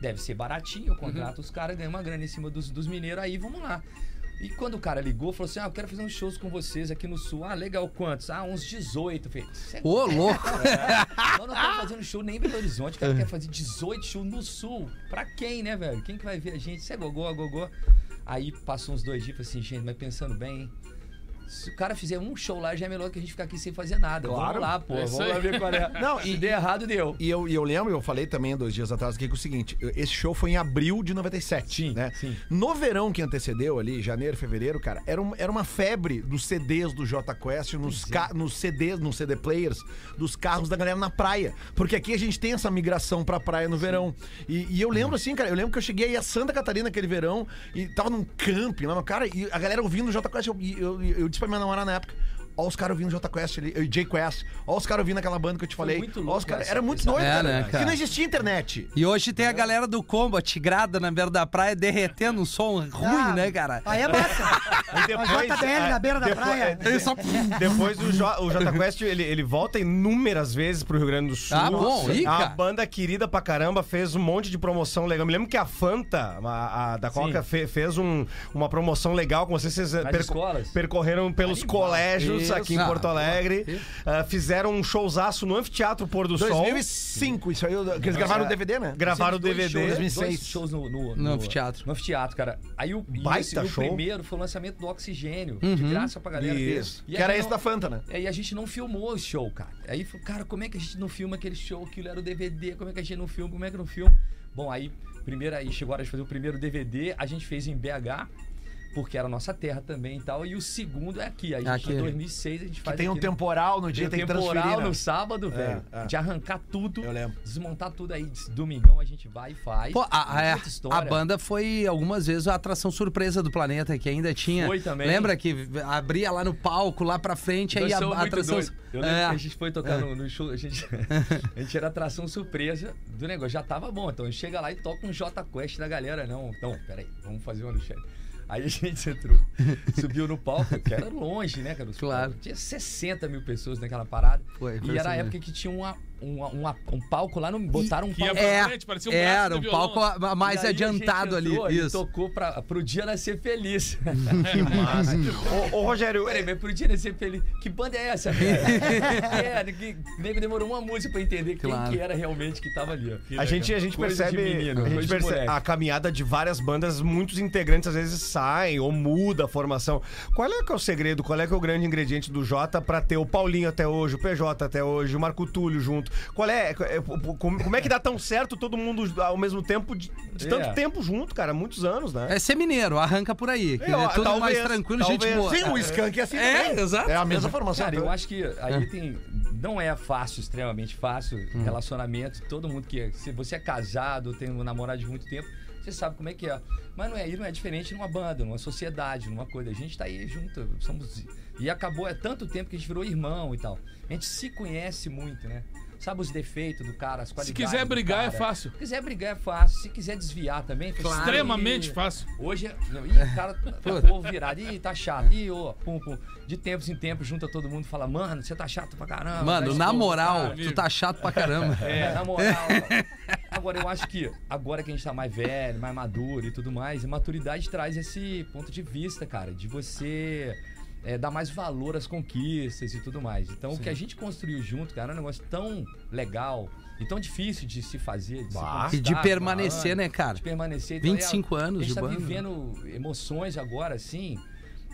Deve ser baratinho, eu contrato os caras, ganho uma grana em cima dos, dos mineiros, aí vamos lá. E quando o cara ligou, falou assim: Ah, eu quero fazer uns shows com vocês aqui no sul. Ah, legal, quantos? Ah, uns 18. Eu falei, "Cê é Ô, louco. nós não estamos fazendo show nem em Belo Horizonte. O cara quer fazer 18 shows no sul. Pra quem, né, velho? Quem que vai ver a gente? Isso é gogô, gogô. Aí passou uns dois dias assim, gente, mas pensando bem, hein? Se o cara fizer um show lá, já é melhor que a gente ficar aqui sem fazer nada. Claro. Vamos lá, pô. É vamos lá ver qual é. Não, Se e- der errado, deu. E eu, e eu lembro, eu falei também dois dias atrás aqui que é o seguinte: esse show foi em abril de 97. Sim, né? sim. No verão que antecedeu ali, janeiro, fevereiro, cara, era, um- era uma febre dos CDs do J Quest, nos, é. ca- nos CDs, nos CD players, dos carros da galera na praia. Porque aqui a gente tem essa migração pra praia no verão. E, e eu lembro assim, cara, eu lembro que eu cheguei aí a Santa Catarina aquele verão e tava num camping lá, cara, e a galera ouvindo o J Quest. Eu, eu, eu disse pra minha namorada na época. Ó, os caras ouvindo o J Quest ali, e J Quest. Ó, os caras ouvindo aquela banda que eu te falei. muito Ó, os louco essa- Era muito doido, É, cara. né, Porque cara? não existia internet. E hoje tem a galera do combo tigrada na beira da praia derretendo um som ruim, Ah, né, cara? Aí é massa. E A depois, JBL na beira da depois- praia. é, de- Depois o, jo, o Jota Quest, ele, ele volta inúmeras vezes pro Rio Grande do Sul. Ah, bom, A cara. banda querida pra caramba fez um monte de promoção legal. Me lembro que a Fanta, a, a da Coca, fe- fez um- uma promoção legal com vocês. Vocês Nas escolas. percorreram pelos colégios Isso. aqui em Ah, Porto Alegre. Ah, fizeram um showzaço no Anfiteatro Pôr do Sol. 2005, isso aí, eles gravaram o DVD, né? Gravaram o DVD. shows, 2006. Dois shows no, no, No anfiteatro. No anfiteatro, cara. Aí o, Baita esse- e o show. primeiro foi o lançamento do Oxigênio, de graça pra galera. Isso. E Que era esse da Fanta, né? É, e a gente não filmou o show, cara. Aí, falou, cara, como é que a gente não filma aquele show? Aquilo era o DVD, como é que a gente não filma? Como é que não filma? Bom, aí, primeiro aí chegou a hora de fazer o primeiro DVD, a gente fez em BH, porque era a nossa terra também e tal. E o segundo é aqui. A gente, Aqui. em 2006, a gente Que faz tem um aqui, temporal no tem dia, um tem que temporal transferir, né? no sábado, velho. é. De arrancar tudo, Eu lembro. desmontar tudo aí. Domingão a gente vai e faz. Pô, a, Tem a- a banda foi algumas vezes a atração surpresa do planeta, que ainda tinha. Foi também. Lembra que abria lá no palco, lá pra frente, aí a, a atração. doidos. Eu lembro É. que a gente foi tocar no, no show, a gente, a gente era atração surpresa do negócio. Já tava bom, então chega lá e toca um J Quest da galera. Não, não, peraí, vamos fazer uma do chat. Aí a gente entrou, subiu no palco, que era longe, né, cara? Claro. Tinha 60 mil pessoas naquela parada. Foi, foi e era a assim época que tinha uma, uma- uma- um palco lá no. Botaram um que palco. É, frente, parecia um braço era um palco a- mais E aí a gente adiantado ali. entrou e Isso. tocou pra, pro dia nascer feliz. Ô, ô, Rogério, Peraí, mas pro dia nascer feliz. Que banda é essa, velho? é, ninguém- nego demorou uma música pra entender Claro. quem que era realmente que tava ali. ó. A gente, a gente Coisa percebe, menino, a, gente percebe a caminhada de várias bandas, muitos integrantes às vezes saem ou muda a formação. Qual é que é o segredo, qual é que é o grande ingrediente do Jota pra ter o Paulinho até hoje, o PJ até hoje, o Marco Túlio junto? Qual é, é, como, como é que dá tão certo todo mundo ao mesmo tempo, de, de É. tanto tempo junto, cara? Muitos anos, né? É ser mineiro, arranca por aí. que É, ó, é tudo talvez, mais tranquilo, gente talvez. boa. Sim, o Skank é assim É, também. exato. É a mesma formação. Cara, eu acho que aí tem. Não é fácil, extremamente fácil, relacionamento. Todo mundo que. Se você é casado, tem um namorado de muito tempo, você sabe como é que é. Mas não é, não é diferente numa banda, numa sociedade, numa coisa. A gente tá aí junto, somos. E acabou, é tanto tempo que a gente virou irmão e tal. A gente se conhece muito, né? Sabe os defeitos do cara, as Se qualidades. quiser do brigar, é fácil. Se quiser brigar é fácil. Se quiser desviar também, claro. Extremamente fácil. Hoje, é- não, ih, o cara tá povo virado, ih, tá chato, ih, ô, pum, pum. De tempos em tempos, junta todo mundo e fala, mano, você tá chato pra caramba. Mano, tá na moral, cara." tu tá chato pra caramba. É, na moral. Agora, eu acho que agora que a gente tá mais velho, mais maduro e tudo mais, a maturidade traz esse ponto de vista, cara, de você é, dar mais valor às conquistas e tudo mais. Então, o que a gente construiu junto, cara, é um negócio tão legal e tão difícil de se fazer. De se E de permanecer, né, cara? De permanecer. Então, 25 é, anos A gente de tá banda. vivendo emoções agora, assim,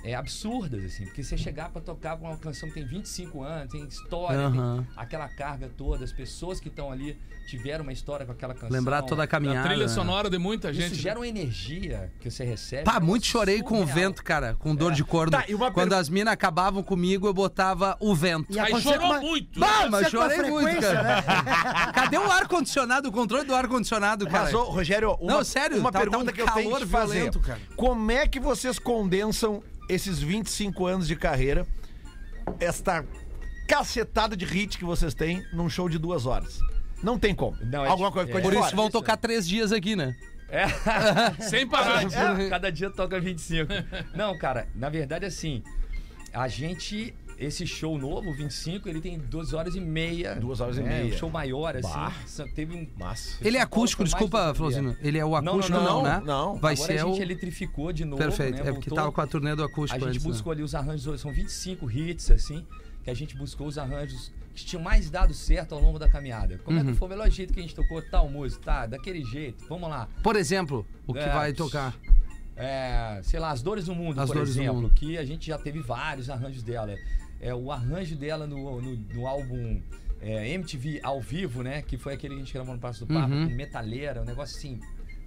é, absurdas, assim. Porque você chegar pra tocar com uma canção que tem 25 anos, tem história, Aham. tem aquela carga toda, as pessoas que estão ali tiveram uma história com aquela canção. Lembrar toda a A caminhada. trilha né? sonora de muita Isso gente. né? gera uma energia que você recebe. Pá, é muito negócio chorei com o surreal. vento, cara, com dor de corno. Tá, e uma Quando per- as minas acabavam comigo, eu botava o vento. E Aí chorou uma- muito. Bah, mas com uma chorei muito, cara. né? Cadê o ar-condicionado, o controle do ar-condicionado, cara? Mas, ô, Rogério, uma, Não, sério, uma tá- tá pergunta um que eu tenho que fazer. violento, cara. Como é que vocês condensam esses 25 anos de carreira, esta cacetada de hit que vocês têm, num show de duas horas? Não tem como. Não, é Alguma coisa ficou é. de Por fora. isso vão tocar três dias aqui, né? É. Sem parar. Cada, cada dia toca 25. Não, cara, na verdade, assim, a gente. Esse show novo, o 25, ele tem duas horas e meia. Duas horas e né? meia. Um show maior, assim. Bah. Teve um. Massa. Ele é acústico, desculpa, Flosino. Ele é o Não, não, acústico, não, não, né? não. Vai Agora ser a gente o. eletrificou de novo. Perfeito, né? é porque tava com a turnê do A acústico gente antes, né? buscou ali os arranjos, são 25 hits, assim, que a gente buscou os arranjos que tinham mais dado certo ao longo da caminhada. Como Uhum. é que foi o melhor jeito que a gente tocou tal música? Tá, daquele jeito, vamos lá. Por exemplo, o que É, vai tocar? É, sei lá, As Dores do Mundo, As por Dores do exemplo, Mundo. que a gente já teve vários arranjos dela. É, o arranjo dela no, no, no álbum é, MTV ao vivo, né? Que foi aquele que a gente gravou no Passo do Papo, Uhum. com metaleira, um negócio assim,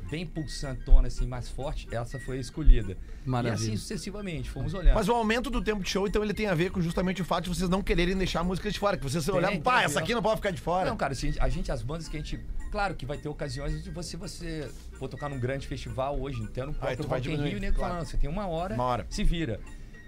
bem pulsantona, assim, mais forte. Essa foi a escolhida. Maravilha. E assim sucessivamente, fomos olhando. Mas o aumento do tempo de show, então, ele tem a ver com justamente o fato de vocês não quererem deixar a música de fora. Que vocês olhavam, tem pá, a ver. essa aqui não pode ficar de fora. Não, cara, assim, a gente, as bandas que a gente. Claro que vai ter ocasiões de você, você for tocar num grande festival hoje, então no próprio tu vai Rock in Rio, nego claro. falando, você tem uma hora, Uma hora. se vira.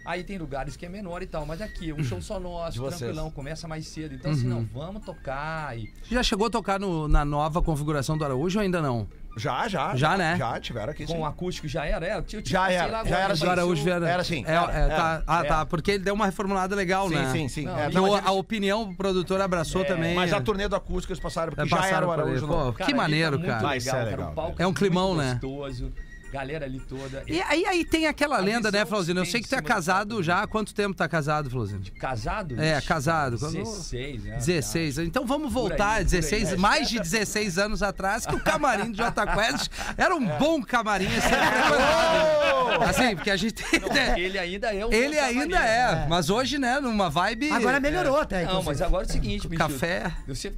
Aí tem lugares que é menor e tal, mas aqui, um show só nosso, De vocês. tranquilão, começa mais cedo. Então, assim, não, vamos tocar e. Já chegou a tocar no- na nova configuração do Araújo ou ainda não? Já, já. Já, né? Já, tiveram aqui, Com sim. o acústico já era? era tinha, tinha, Já era, lá já era assim. Do Araújo era. era assim, É, era, é, era. tá, ah, É. tá. Porque ele deu uma reformulada legal, Sim, né? sim, sim. Não, É, e Então, a, opinião o produtor abraçou também. Mas a turnê do acústico eles passaram, porque É, já era passaram o Araújo. Pô, Cara, que tá maneiro, cara. Ah, isso é Legal, cara, legal, o palco É um climão, né? gostoso, galera ali toda. E aí, aí tem aquela A lenda, né, Flauzino? Eu sei que tu é casado palco, já. Há quanto tempo tá casado, Flauzino? Casado? É, casado. Quando- 16, né? 16. Então vamos voltar, aí, por 16, aí. mais de 16 anos atrás, que o camarim do Jota Quest era um bom camarim a ser frequentado. Assim, porque a gente tem. Não, ele ainda é o Ele bom ainda camarim. é, mas hoje, né, numa vibe. Agora melhorou até, Não, inclusive. mas agora é o seguinte, bicho. Café. Você,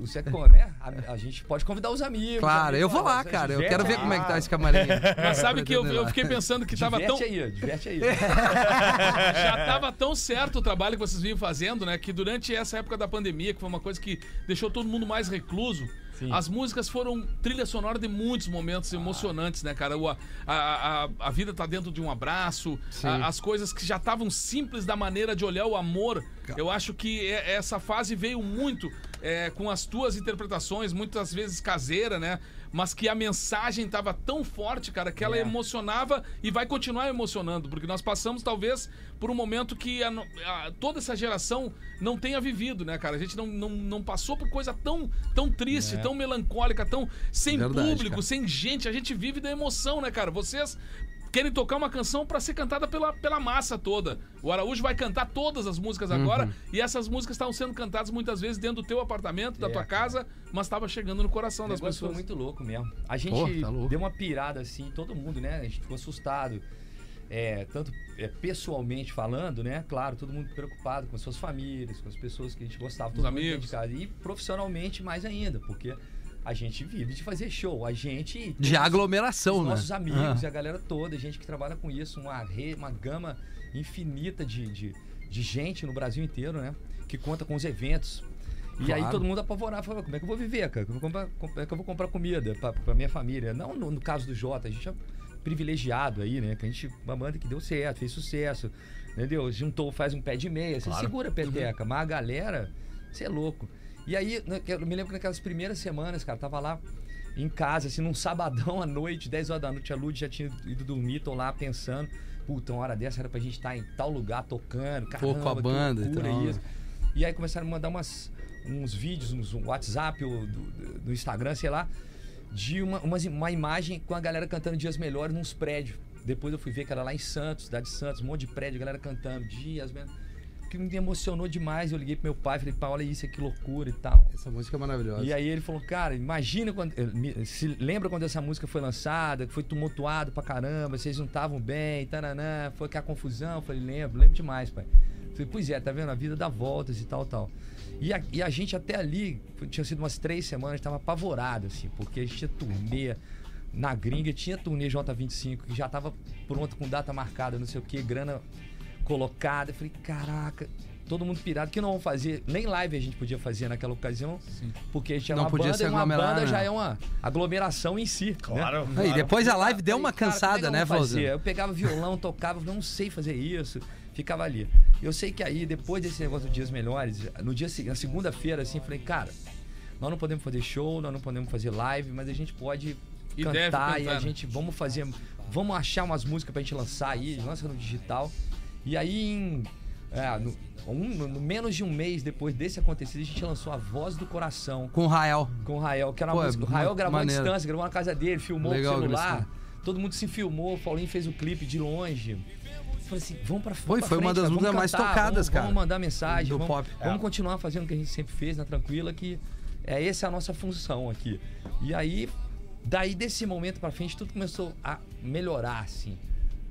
você né? A, a gente pode convidar os amigos. Claro, amigos, eu vou lá, cara. Eu quero ver como é que tá esse camarim. Mas sabe que eu, eu fiquei pensando que tava Diverte tão. aí, diverte aí. já tava tão certo o trabalho que vocês vinham fazendo, né? Que durante essa época da pandemia, que foi uma coisa que deixou todo mundo mais recluso, as músicas foram trilha sonora de muitos momentos emocionantes, né, cara? O- a, a, a, a vida tá dentro de um abraço, a- as coisas que já estavam simples da maneira de olhar o amor. Eu acho que é- essa fase veio muito é, com as tuas interpretações, muitas vezes caseira, né? Mas que a mensagem tava tão forte, cara, que ela É. emocionava e vai continuar emocionando, porque nós passamos talvez por um momento que a a- toda essa geração não tenha vivido, né, cara? A gente não, não, não passou por coisa tão, tão triste, tão melancólica, tão sem Verdade, público, cara. sem gente. A gente vive da emoção, né, cara? Vocês querem tocar uma canção pra ser cantada pela, pela massa toda. O Araújo vai cantar todas as músicas agora e essas músicas estavam sendo cantadas muitas vezes dentro do teu apartamento, da É, tua casa, mas estava chegando no coração das negócio foi pessoas. muito louco mesmo. A gente Pô, tá deu uma pirada assim, todo mundo, né? A gente ficou assustado. É, tanto é, pessoalmente falando, né? Claro, todo mundo preocupado com as suas famílias, com as pessoas que a gente gostava, mundo amigos. E profissionalmente mais ainda, porque a gente vive de fazer show. A gente. De aglomeração, os né? nossos amigos Ah. e a galera toda, gente que trabalha com isso, uma, re- uma gama infinita de, de, de gente no Brasil inteiro, né? Que conta com os eventos. E aí Claro. todo mundo apavorado, falou, como é que eu vou viver, cara? Como é que eu vou comprar, como é que eu vou comprar comida pra, pra minha família? Não no, no caso do Jota, a gente é privilegiado aí, né? Que a gente, uma banda que deu certo, fez sucesso, entendeu? Juntou, faz um pé de meia, você segura a peteca, mas a galera, você é louco. E aí, né, eu me lembro que naquelas primeiras semanas, cara, tava lá em casa, assim, num sabadão à noite, 10 horas da noite, a Lud já tinha ido dormir, tô lá pensando, puta, uma hora dessa era pra gente estar em tal lugar tocando, caramba, com a banda e loucura tal. isso. E aí começaram a mandar umas, uns vídeos no WhatsApp ou do, do- Instagram, sei lá, de uma, umas- uma imagem com a galera cantando Dias Melhores nos prédios. depois eu fui ver que era lá em Santos, cidade de Santos, um monte de prédio, galera cantando, dias, mesmo. Que me emocionou demais. Eu liguei pro meu pai, falei, pai, olha isso, que loucura e tal. Essa música é maravilhosa. E aí ele falou, cara, imagina quando. Se lembra quando essa música foi lançada, que foi tumultuado pra caramba, vocês não estavam bem, taranã, foi aquela confusão. Eu falei, lembro, lembro demais, pai. Eu falei, pois é, tá vendo? A vida dá voltas e tal, tal. E a, e a gente até ali, tinha sido umas três semanas, tava apavorado, assim, porque a gente tinha turnê na gringa, tinha turnê J25, que já tava pronto, com data marcada, não sei o que, grana colocada. Eu falei, caraca, todo mundo pirado, que não vão fazer, nem live a gente podia fazer naquela ocasião, porque a gente era Não uma podia banda e uma banda né? já é uma aglomeração em si. Claro. Né? E depois a live deu uma cara, cansada, é que né? Flauzinho? Eu pegava violão, tocava, não sei fazer isso. Ficava ali. Eu sei que aí, depois desse negócio dos dias melhores, no dia na segunda-feira, assim, falei, cara, nós não podemos fazer show, nós não podemos fazer live, mas a gente pode E deve cantar e cantar, a né? gente vamos fazer, vamos achar umas músicas pra gente lançar aí, lança no digital. E aí, em, é, no, um- no menos de um mês depois desse acontecido, a gente lançou a Voz do Coração Com o Rael. com o Rael, que era Pô, uma é música. O Rael gravou maneiro. à distância, gravou na casa dele, filmou Legal, o celular. Todo mundo se filmou, o Paulinho fez o clipe de longe. Falei assim, vamos pra Foi, pra foi uma das músicas vamos mais cantar, tocadas, vamos, cara, Vamos mandar mensagem, do vamos, pop. vamos continuar fazendo o que a gente sempre fez na Tranquila, que é essa é a nossa função aqui. E aí, daí desse momento pra frente, tudo começou a melhorar, assim.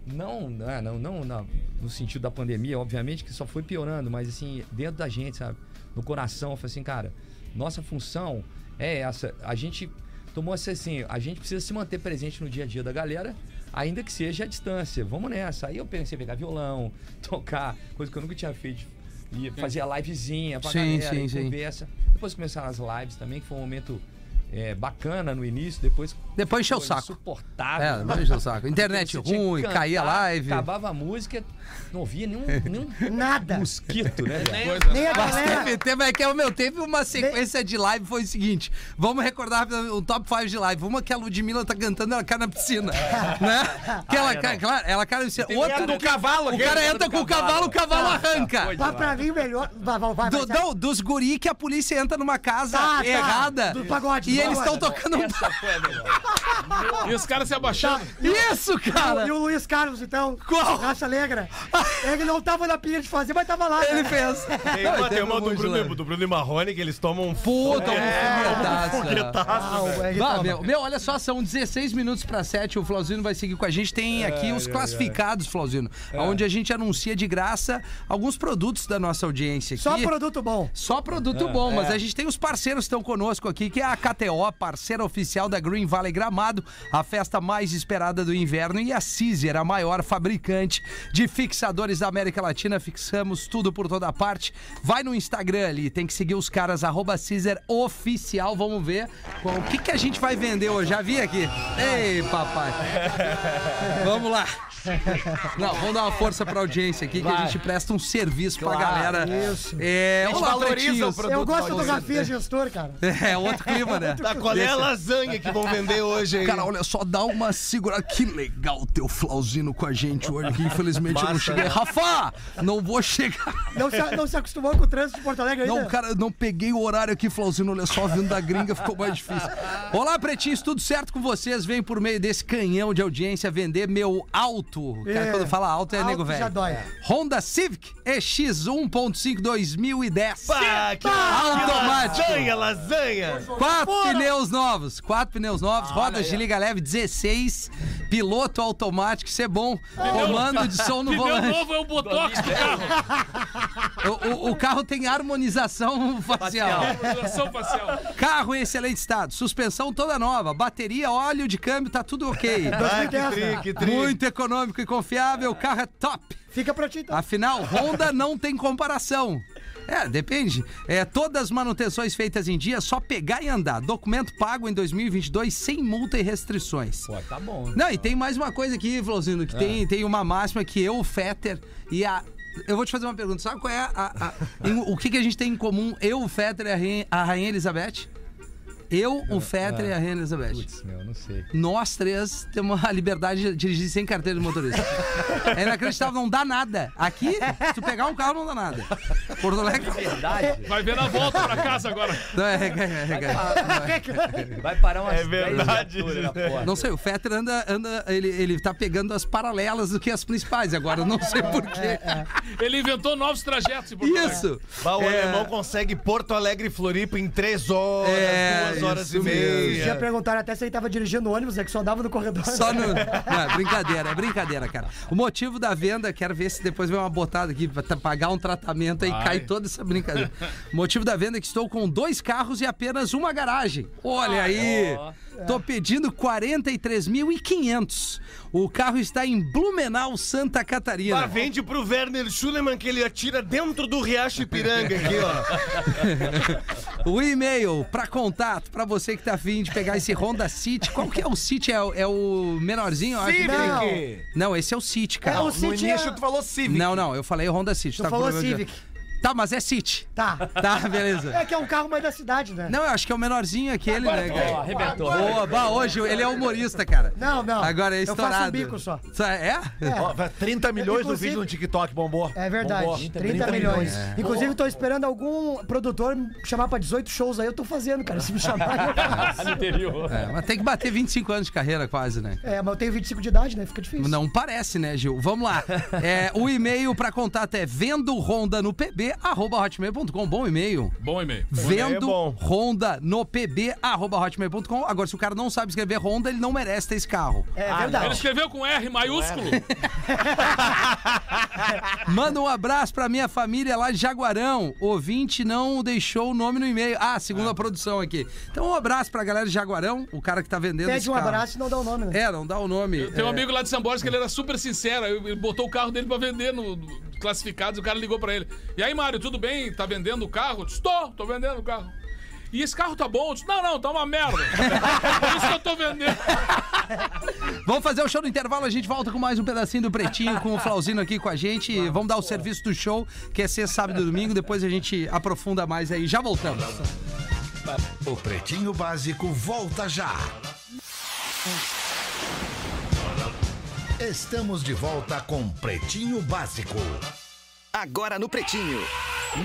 Não, não, não, não, não no sentido da pandemia, obviamente, que só foi piorando, mas assim, dentro da gente, sabe? No coração, eu falei assim, cara, nossa função é essa. A gente tomou essa assim, a gente precisa se manter presente no dia a dia da galera, ainda que seja à distância. Vamos nessa. Aí eu pensei em pegar violão, tocar, coisa que eu nunca tinha feito. E fazer a livezinha pra Sim, galera, sim, sim. conversa. Depois começaram as lives também, que foi um momento é, bacana no início, depois. Depois encheu o saco. Insuportável. É, não encheu o saco. Internet ruim, cantar, caía a live. Acabava a música, não ouvia nenhum, nenhum Nada. mosquito, né? Coisa- Nem a Mas galera. teve, teve, é que, o meu, teve uma sequência de live, foi o seguinte: vamos recordar o top 5 de live. Uma que a Ludmilla tá cantando, ela cai na piscina. né? Que ela, cai, claro, ela cai na piscina. Outra do cavalo, O cara do entra com o cavalo, o cavalo arranca. Mas pra mim, melhor. Vai, vai, vai. Do- vai, não, dos guri que a polícia entra numa casa Tá, tá. errada. Do pagode, E do eles estão tocando um. E os caras se abaixando. Isso, cara! E o Luiz Carlos, então? Qual? Raça Negra. Ele não tava na pilha de fazer, mas tava lá. Ele né? fez. Tem uma, tem uma do, Bruno, do Bruno e Marrone que eles tomam um Puta, um foguetaço. Ah, meu, meu, olha só, são 16 minutos para 7. O Flauzino vai seguir com a gente. Tem aqui os classificados, Flauzino, onde a gente anuncia de graça alguns produtos da nossa audiência aqui. Só produto bom. Só produto bom, mas a gente tem os parceiros que estão conosco aqui, que é a KTO, parceira oficial da Green Valley Gramado, a festa mais esperada do inverno, e a Caesar, a maior fabricante de fixadores da América Latina. Fixamos tudo por toda parte. Vai no Instagram ali, tem que seguir os caras, arroba Oficial. Vamos ver qual- o que, que a gente vai vender hoje. Já vi aqui. Ei, papai. Vamos lá. Não, vamos dar uma força pra audiência aqui, que a gente presta um serviço pra galera. Isso. É, A gente olá, valoriza pretinhos. o produto. Eu gosto do. Rafinha Gestor, cara. É, outro clima, né? Tá, qual é a lasanha que vão vender hoje aí? Cara, olha só, dá uma segurada. Que legal ter o Flauzino com a gente hoje aqui. Infelizmente não cheguei. né? Rafa, não vou chegar. Não se, não se acostumou com o trânsito de Porto Alegre ainda? Não, cara, não peguei o horário aqui, Flauzino. Olha só, vindo da gringa ficou mais difícil. Olá, pretinhos, tudo certo com vocês? Vem por meio desse canhão de audiência vender meu auto. Cara, É. quando fala alto é Alto nego já velho. dói. Honda Civic EX 1.5 2010. Pá, que Automático. lasanha, lasanha. Quatro pneus novos, quatro pneus novos, rodas de liga leve 16, piloto automático, isso é bom. Comando de som no Volante. novo é o botox do carro. O, o- o carro tem harmonização facial. Harmonização facial. Carro em excelente estado, suspensão toda nova, bateria, óleo de câmbio, tá tudo ok. Ah, que 2010, tri, que tri. Muito econômico e confiável, o carro é top. Fica pra ti, então. Afinal, Honda não tem comparação. É, depende. É, todas as manutenções feitas em dia, só pegar e andar. Documento pago em 2022 sem multa e restrições. Pô, tá bom. Não, e tem mais uma coisa aqui, Flauzino, que tem, tem uma máxima que eu, o Fetter e a. Eu vou te fazer uma pergunta. Sabe qual é a. a- em- o que, que a gente tem em comum, eu, o Fetter e a a Rainha Elizabeth? Eu, o Fetter e a Rainha Elizabeth. Putz, meu, não sei. Nós três temos a liberdade de dirigir sem carteira de motorista. É inacreditável, não dá nada. Aqui, se tu pegar um carro, não dá nada. Porto Alegre. Verdade. Vai ver na volta pra casa agora. Não, é, é, é, é. Vai parar umas É verdade 10 viaturas na porta. Não sei, o Fetter anda, anda ele, ele tá pegando as paralelas do que as principais. Agora, não sei porquê. Ele inventou novos trajetos em Porto Alegre. Isso. O É. alemão consegue Porto Alegre e Floripa em três horas, É, duas horas e mesmo. Já meia. perguntaram até se ele tava dirigindo ônibus, é que só andava no corredor. Só no. Não, é brincadeira, é brincadeira, cara. O motivo da venda, quero ver se depois vem uma botada aqui pra pagar um tratamento aí Vai. cai toda essa brincadeira. O motivo da venda é que estou com dois carros e apenas uma garagem. Olha aí! Tô pedindo 43.500. O carro está em Blumenau, Santa Ah, Catarina. vende pro Werner Schuleman que ele atira dentro do Riacho Ipiranga aqui, ó. O e-mail pra contato, pra você que tá afim de pegar esse Honda City. Qual que é o City? É o, é o menorzinho? eu acho? Civic! Não, esse é o City, cara. É o No City início é- tu falou Civic. Não, não, eu falei Honda City. Tu tá falou de- Civic. Tá, mas é City. Tá. Tá, beleza. É que é um carro mais da cidade, né? Não, eu acho que é o menorzinho aquele, né, Ó, cara? arrebentou. Boa, bah, hoje ele é humorista, cara. Não, não. Agora é Eu faço estourado. um bico só. Só- É? Ó, vai 30 milhões no Inclusive- vídeo no TikTok, bombou. É verdade. Bombou. 30, milhões. Inclusive, tô esperando algum produtor me chamar pra 18 shows aí. Eu tô fazendo, cara. Se me chamar, eu faço. No interior. É, mas tem que bater 25 anos de carreira quase, né? É, mas eu tenho 25 de idade, né? Fica difícil. Não parece, né, Gil? Vamos lá. É, o e-mail pra contato é vendo Honda no pb, arroba hotmail.com. Bom e-mail. Bom e-mail. Vendo é bom. Honda no pb, arroba hotmail.com. Agora, se o cara não sabe escrever Honda, ele não merece ter esse carro. É Ele verdade. escreveu com R maiúsculo. Manda um abraço pra minha família lá de Jaguarão. Ouvinte não deixou o nome no e-mail. Ah, segundo a produção aqui. Então, um abraço pra galera de Jaguarão, o cara que tá vendendo esse Pede um carro. abraço e não dá o nome, né? É, não dá o nome. Tem um É, amigo lá de São Borges que ele era super sincero. Ele botou o carro dele pra vender no classificados o cara ligou pra ele. E aí, Mário, tudo bem? Tá vendendo o carro? Disse, tô, tô vendendo o carro. E esse carro tá bom? Eu disse, não, não, tá uma merda. Por isso que eu tô vendendo. Vamos fazer o show do intervalo, a gente volta com mais um pedacinho do Pretinho, com o Flauzino aqui com a gente. Vamos dar o serviço do show, que é ser sábado e domingo. Depois a gente aprofunda mais aí. Já voltamos. O Pretinho Básico volta já. Estamos de volta com Pretinho Básico. Agora no Pretinho.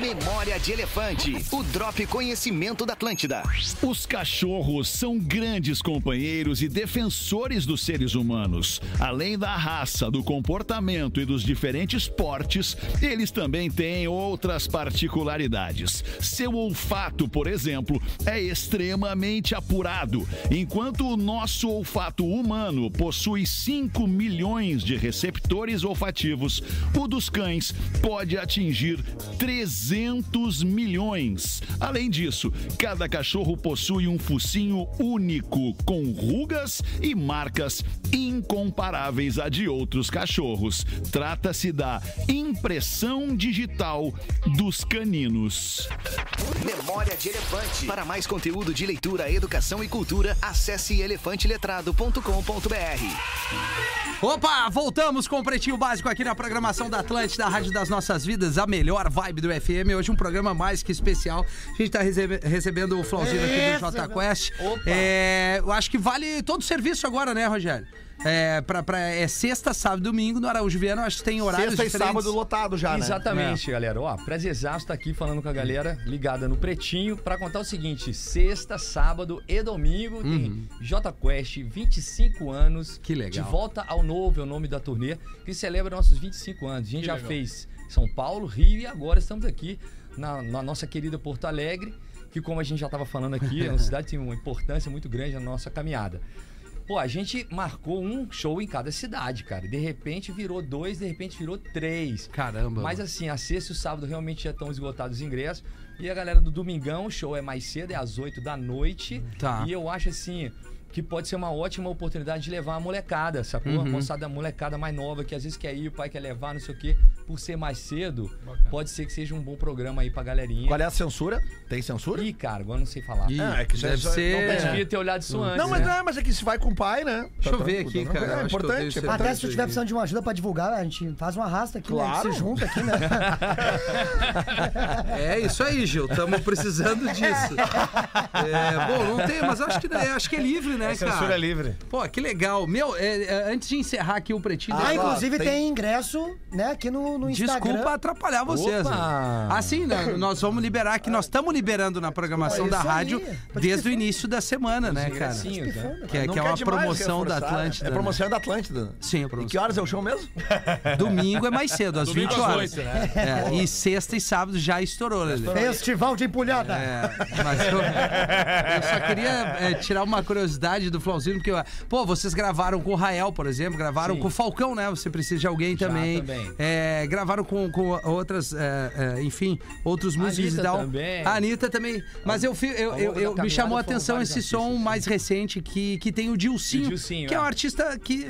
Memória de Elefante. O Drop Conhecimento da Atlântida. Os cachorros são grandes companheiros e defensores dos seres humanos. Além da raça, do comportamento e dos diferentes portes, eles também têm outras particularidades. Seu olfato, por exemplo, é extremamente apurado, enquanto o nosso olfato humano possui 5 milhões de receptores olfativos, o dos cães pode atingir 300 milhões. Além disso, cada cachorro possui um focinho único, com rugas e marcas incomparáveis a de outros cachorros. Trata-se da impressão digital dos caninos. Memória de Elefante. Para mais conteúdo de leitura, educação e cultura, acesse elefanteletrado.com.br. Opa, voltamos com o Pretinho Básico aqui na programação da Atlântida, a Rádio das Nossas Vidas, a melhor vibe do FM. Hoje um programa mais que especial. A gente tá recebe- recebendo o Flauzino aqui do Isso, Jota Quest. Opa. É, eu acho que vale todo o serviço agora, né, Rogério? É, pra, pra- é sexta, sábado e domingo no Araújo Viana, acho que tem horários Sexta e diferentes. sábado lotado já, né? Exatamente, galera. Ó, prazerzaço tá aqui falando com a galera ligada no Pretinho pra contar o seguinte: sexta, sábado e domingo tem J Quest, 25 anos. Que legal. De volta ao novo é o nome da turnê, que celebra nossos 25 anos. A gente Que já legal. fez São Paulo, Rio e agora estamos aqui na, na nossa querida Porto Alegre, que como a gente já estava falando aqui, é uma cidade que tem uma importância muito grande na nossa caminhada. Pô, a gente marcou um show em cada cidade, cara. De repente virou dois, de repente virou três. Caramba. Mas assim, a sexta e o sábado realmente já estão esgotados os ingressos. E a galera do Domingão, o show é mais cedo, é às 8 da noite. Tá. E eu acho assim que pode ser uma ótima oportunidade de levar a molecada, sacou? A moçada, a molecada mais nova, que às vezes quer ir, o pai quer levar, não sei o quê. Por ser mais cedo, Bacana. pode ser que seja um bom programa aí pra galerinha. Qual é a censura? Tem censura? Ih, cara, agora eu não sei falar. Ih, É, é que já- deve já- ser. Eu é. devia ter olhado isso antes. Não, mas, né? não, mas é que se vai com o pai, né? Deixa eu Tá ver tranquilo, aqui, cara. É Eu eu importante. é. Até importante. se tu tiver precisando de uma ajuda pra divulgar, a gente faz um arrasta aqui, né? Claro. Se junta aqui, né? É isso aí, Gil. Estamos precisando disso. É, bom, não tem, mas acho que, é, acho que é livre, né, Censura cara? livre. Pô, que legal. Meu, é, é, antes de encerrar aqui o Pretinho... Ah, eu- inclusive tem- tem... ingresso, né, aqui no, no Instagram. Desculpa atrapalhar vocês. Opa! né? Assim, né, nós vamos liberar aqui, nós estamos liberando na programação É da rádio desde o início da semana, né, cara? ingressinhos, né? Que, é- que é uma demais promoção da reforçar, né? Atlântida. É promoção da Atlântida. Sim, é E promoção. que horas é o show mesmo? né? Domingo é mais cedo, às Domingo 20 às horas. né? É, e sexta e sábado já estourou, Lelê. Festival de empulhada. É, mas eu, eu só queria é, tirar uma curiosidade do Flauzino, porque, pô, vocês gravaram com o Rael, por exemplo, gravaram Sim. com o Falcão, né? Você precisa de alguém Já também. também. É, gravaram com, com outras, é, é, enfim, outros músicos Anitta e tal. também. A Anitta também. Mas eu, eu, eu, eu- me chamou a atenção esse som mais recente que, que tem o Dilcinho, O Dilcinho, que é um é. artista que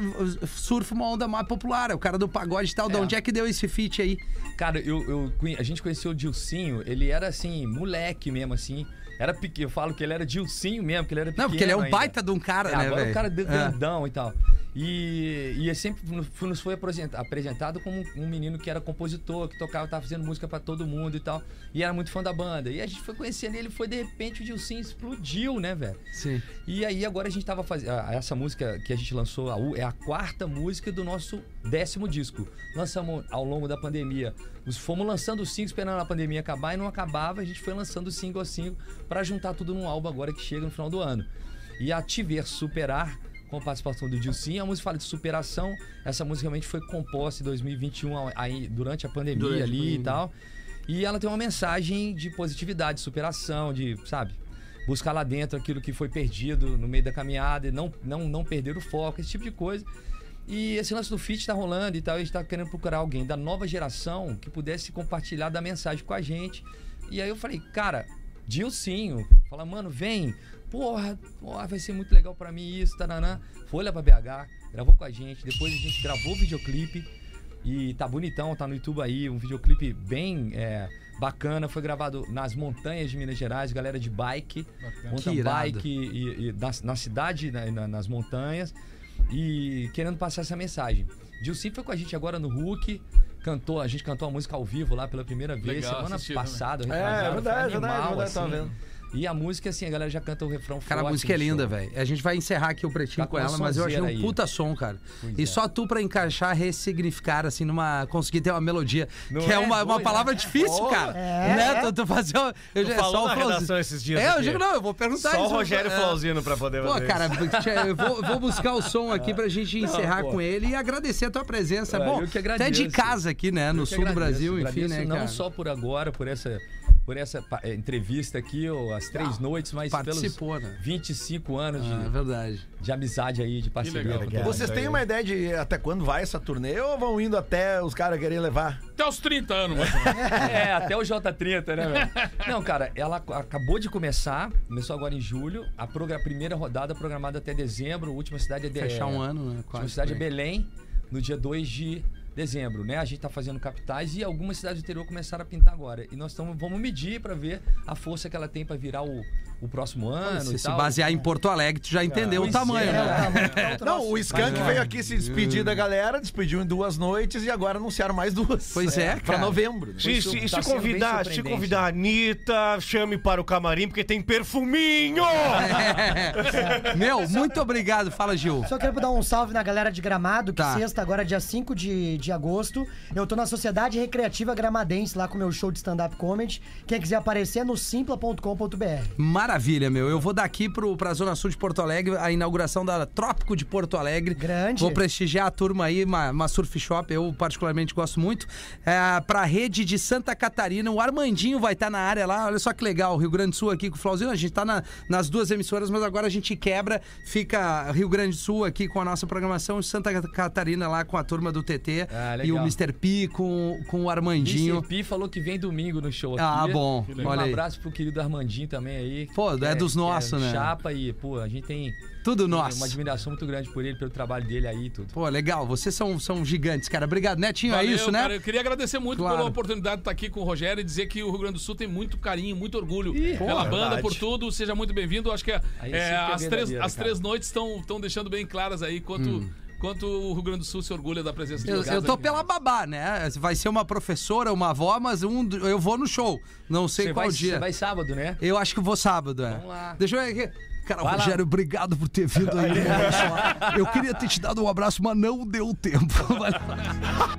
surfa uma onda mais popular, é o cara do pagode e tal. De É. onde é que deu esse feat aí? Cara, eu, a gente conheceu o Dilcinho, ele era assim, moleque mesmo, assim. Era pequeno, eu falo que ele era Dilcinho mesmo, porque ele era pequeno. Não, porque ele é um ainda. baita de um cara, É, né, agora velho? o cara de- É. grandão e tal. E, e sempre nos foi- apresentado como um menino que era compositor, que tocava, tava fazendo música pra todo mundo e tal. E era muito fã da banda. E a gente foi conhecendo ele, foi de repente o Dilcinho explodiu, né, velho? Sim. E aí agora a gente tava fazendo. Essa música que a gente lançou a U, é a quarta música do nosso décimo disco. Lançamos ao longo da pandemia. Os- Fomos lançando o single esperando a pandemia acabar e não acabava. A gente foi lançando single a single pra juntar tudo num álbum agora que chega no final do ano. E a Te Ver Superar, com a participação do Dilcinho, a música fala de superação. Essa música realmente foi composta em 2021, aí, durante a pandemia Durante a ali pandemia. e tal. E ela tem uma mensagem de positividade, superação, de, sabe? buscar lá dentro aquilo que foi perdido no meio da caminhada e não, não, não perder o foco, esse tipo de coisa. E esse lance do feat tá rolando e tal, a gente tá querendo procurar alguém da nova geração que pudesse compartilhar da mensagem com a gente. E aí eu falei, cara, Dilcinho, fala, mano, vem, porra, porra, vai ser muito legal pra mim isso, taranã. Foi lá pra BH, gravou com a gente, depois a gente gravou o videoclipe. E tá bonitão, tá no YouTube aí, um videoclipe bem é, bacana. Foi gravado nas montanhas de Minas Gerais, galera de bike, Que irado. bike e, e na, na cidade, na- na- nas montanhas, e querendo passar essa mensagem. Dilcinho foi com a gente agora no Hulk, cantou, a gente cantou a música ao vivo lá pela primeira vez, Legal, semana passada, É, retrasada, foi verdade, verdade, animal, verdade, tava assim. vendo. E a música, assim, a galera já canta o refrão Cara, a forte música é linda, velho. A gente vai encerrar aqui o pretinho Tá com com ela, mas eu achei um aí. puta som, cara. Pois e é. só tu pra encaixar, ressignificar, assim, numa. conseguir ter uma melodia. Não que é, é? uma, uma Pois é. palavra difícil, cara. É, né? é. Tu, tu fazer. Eu, Tu já- falou só o na Flauzino. redação esses dias É, eu digo, não, eu vou perguntar Só o isso. Rogério É. Flauzino pra poder Pô, cara, eu vou, vou buscar o som aqui pra gente encerrar pô. com ele e agradecer a tua presença. Bom, eu que até de casa aqui, né? No sul do Brasil, enfim, agradeço né, Não cara? só por agora, por essa, por essa eh, entrevista aqui, ou as três noites, mas Participou, pelos né? 25 anos de, Ah, é verdade. de amizade aí, de parceria. legal. Vocês mundo têm uma ideia de até quando vai essa turnê ou vão indo até os caras querem levar? Até os 30 anos, mais. É, até o J30, né, velho? Não, cara, ela ac- acabou de começar, começou agora em julho. A, progra- primeira rodada programada até dezembro, a última cidade é de, Fechar um ano, né? A última Quase. cidade é. Belém, no dia 2 de dezembro, né? A gente tá fazendo capitais e algumas cidades do interior começaram a pintar agora. E nós tamo, vamos medir pra ver a força que ela tem pra virar o, o próximo ano Se e se tal. basear em Porto Alegre, tu já entendeu o Pois tamanho, é. né? Não, o Skank veio aqui se despedir da galera, despediu em duas noites e agora anunciaram mais duas. Pois é, Pra cara. novembro. né? Se, Isso se, tá se convidar, se convidar a Anitta, chame para o camarim, porque tem perfuminho! É. Meu, muito obrigado. Fala, Gil. Só quero dar um salve na galera de Gramado, que Tá. sexta, agora dia 5 de, de agosto, eu tô na Sociedade Recreativa Gramadense, lá com o meu show de stand-up comedy. Quem quiser aparecer é no simpla.com.br. Maravilha, meu. Eu vou daqui pro, pra Zona Sul de Porto Alegre, a inauguração da Trópico de Porto Alegre. Grande. Vou prestigiar a turma aí, uma, uma surf shop, eu particularmente gosto muito. É, pra rede de Santa Catarina, o Armandinho vai estar na área lá. Olha só que legal, Rio Grande do Sul aqui com o Flauzino. A gente tá na- nas duas emissoras, mas agora a gente quebra. Fica Rio Grande do Sul aqui com a nossa programação, Santa Catarina lá com a turma do TT Ah, e o. Mr. P com, com o Armandinho. Mr. P falou que vem domingo no show aqui. Ah, bom. Um Olha aí. abraço pro querido Armandinho também aí. Pô, é, dos nossos, né? Chapa e, pô, a gente tem Tudo uma nosso. admiração muito grande por ele, pelo trabalho dele aí e tudo. Pô, legal. Vocês são, são gigantes, cara. Obrigado. Netinho, Valeu, é isso, né? cara. Eu queria agradecer muito Claro. pela oportunidade de estar aqui com o Rogério e dizer que o Rio Grande do Sul tem muito carinho, muito orgulho pela banda, verdade. por tudo. Seja muito bem-vindo. Acho que é, é, é as, três, as três noites estão deixando bem claras aí quanto, quanto o Rio Grande do Sul se orgulha da presença de Eu, vocês eu tô aqui. pela babá, né? Vai ser uma professora, uma avó, mas um, eu vou no show. Não sei Você qual vai, dia. você vai sábado, né? Eu acho que vou sábado, é. Vamos lá. Deixa eu ver aqui. Cara, Vai lá. Rogério, obrigado por ter vindo aí. Eu queria ter te dado um abraço, mas não deu tempo. Vai lá.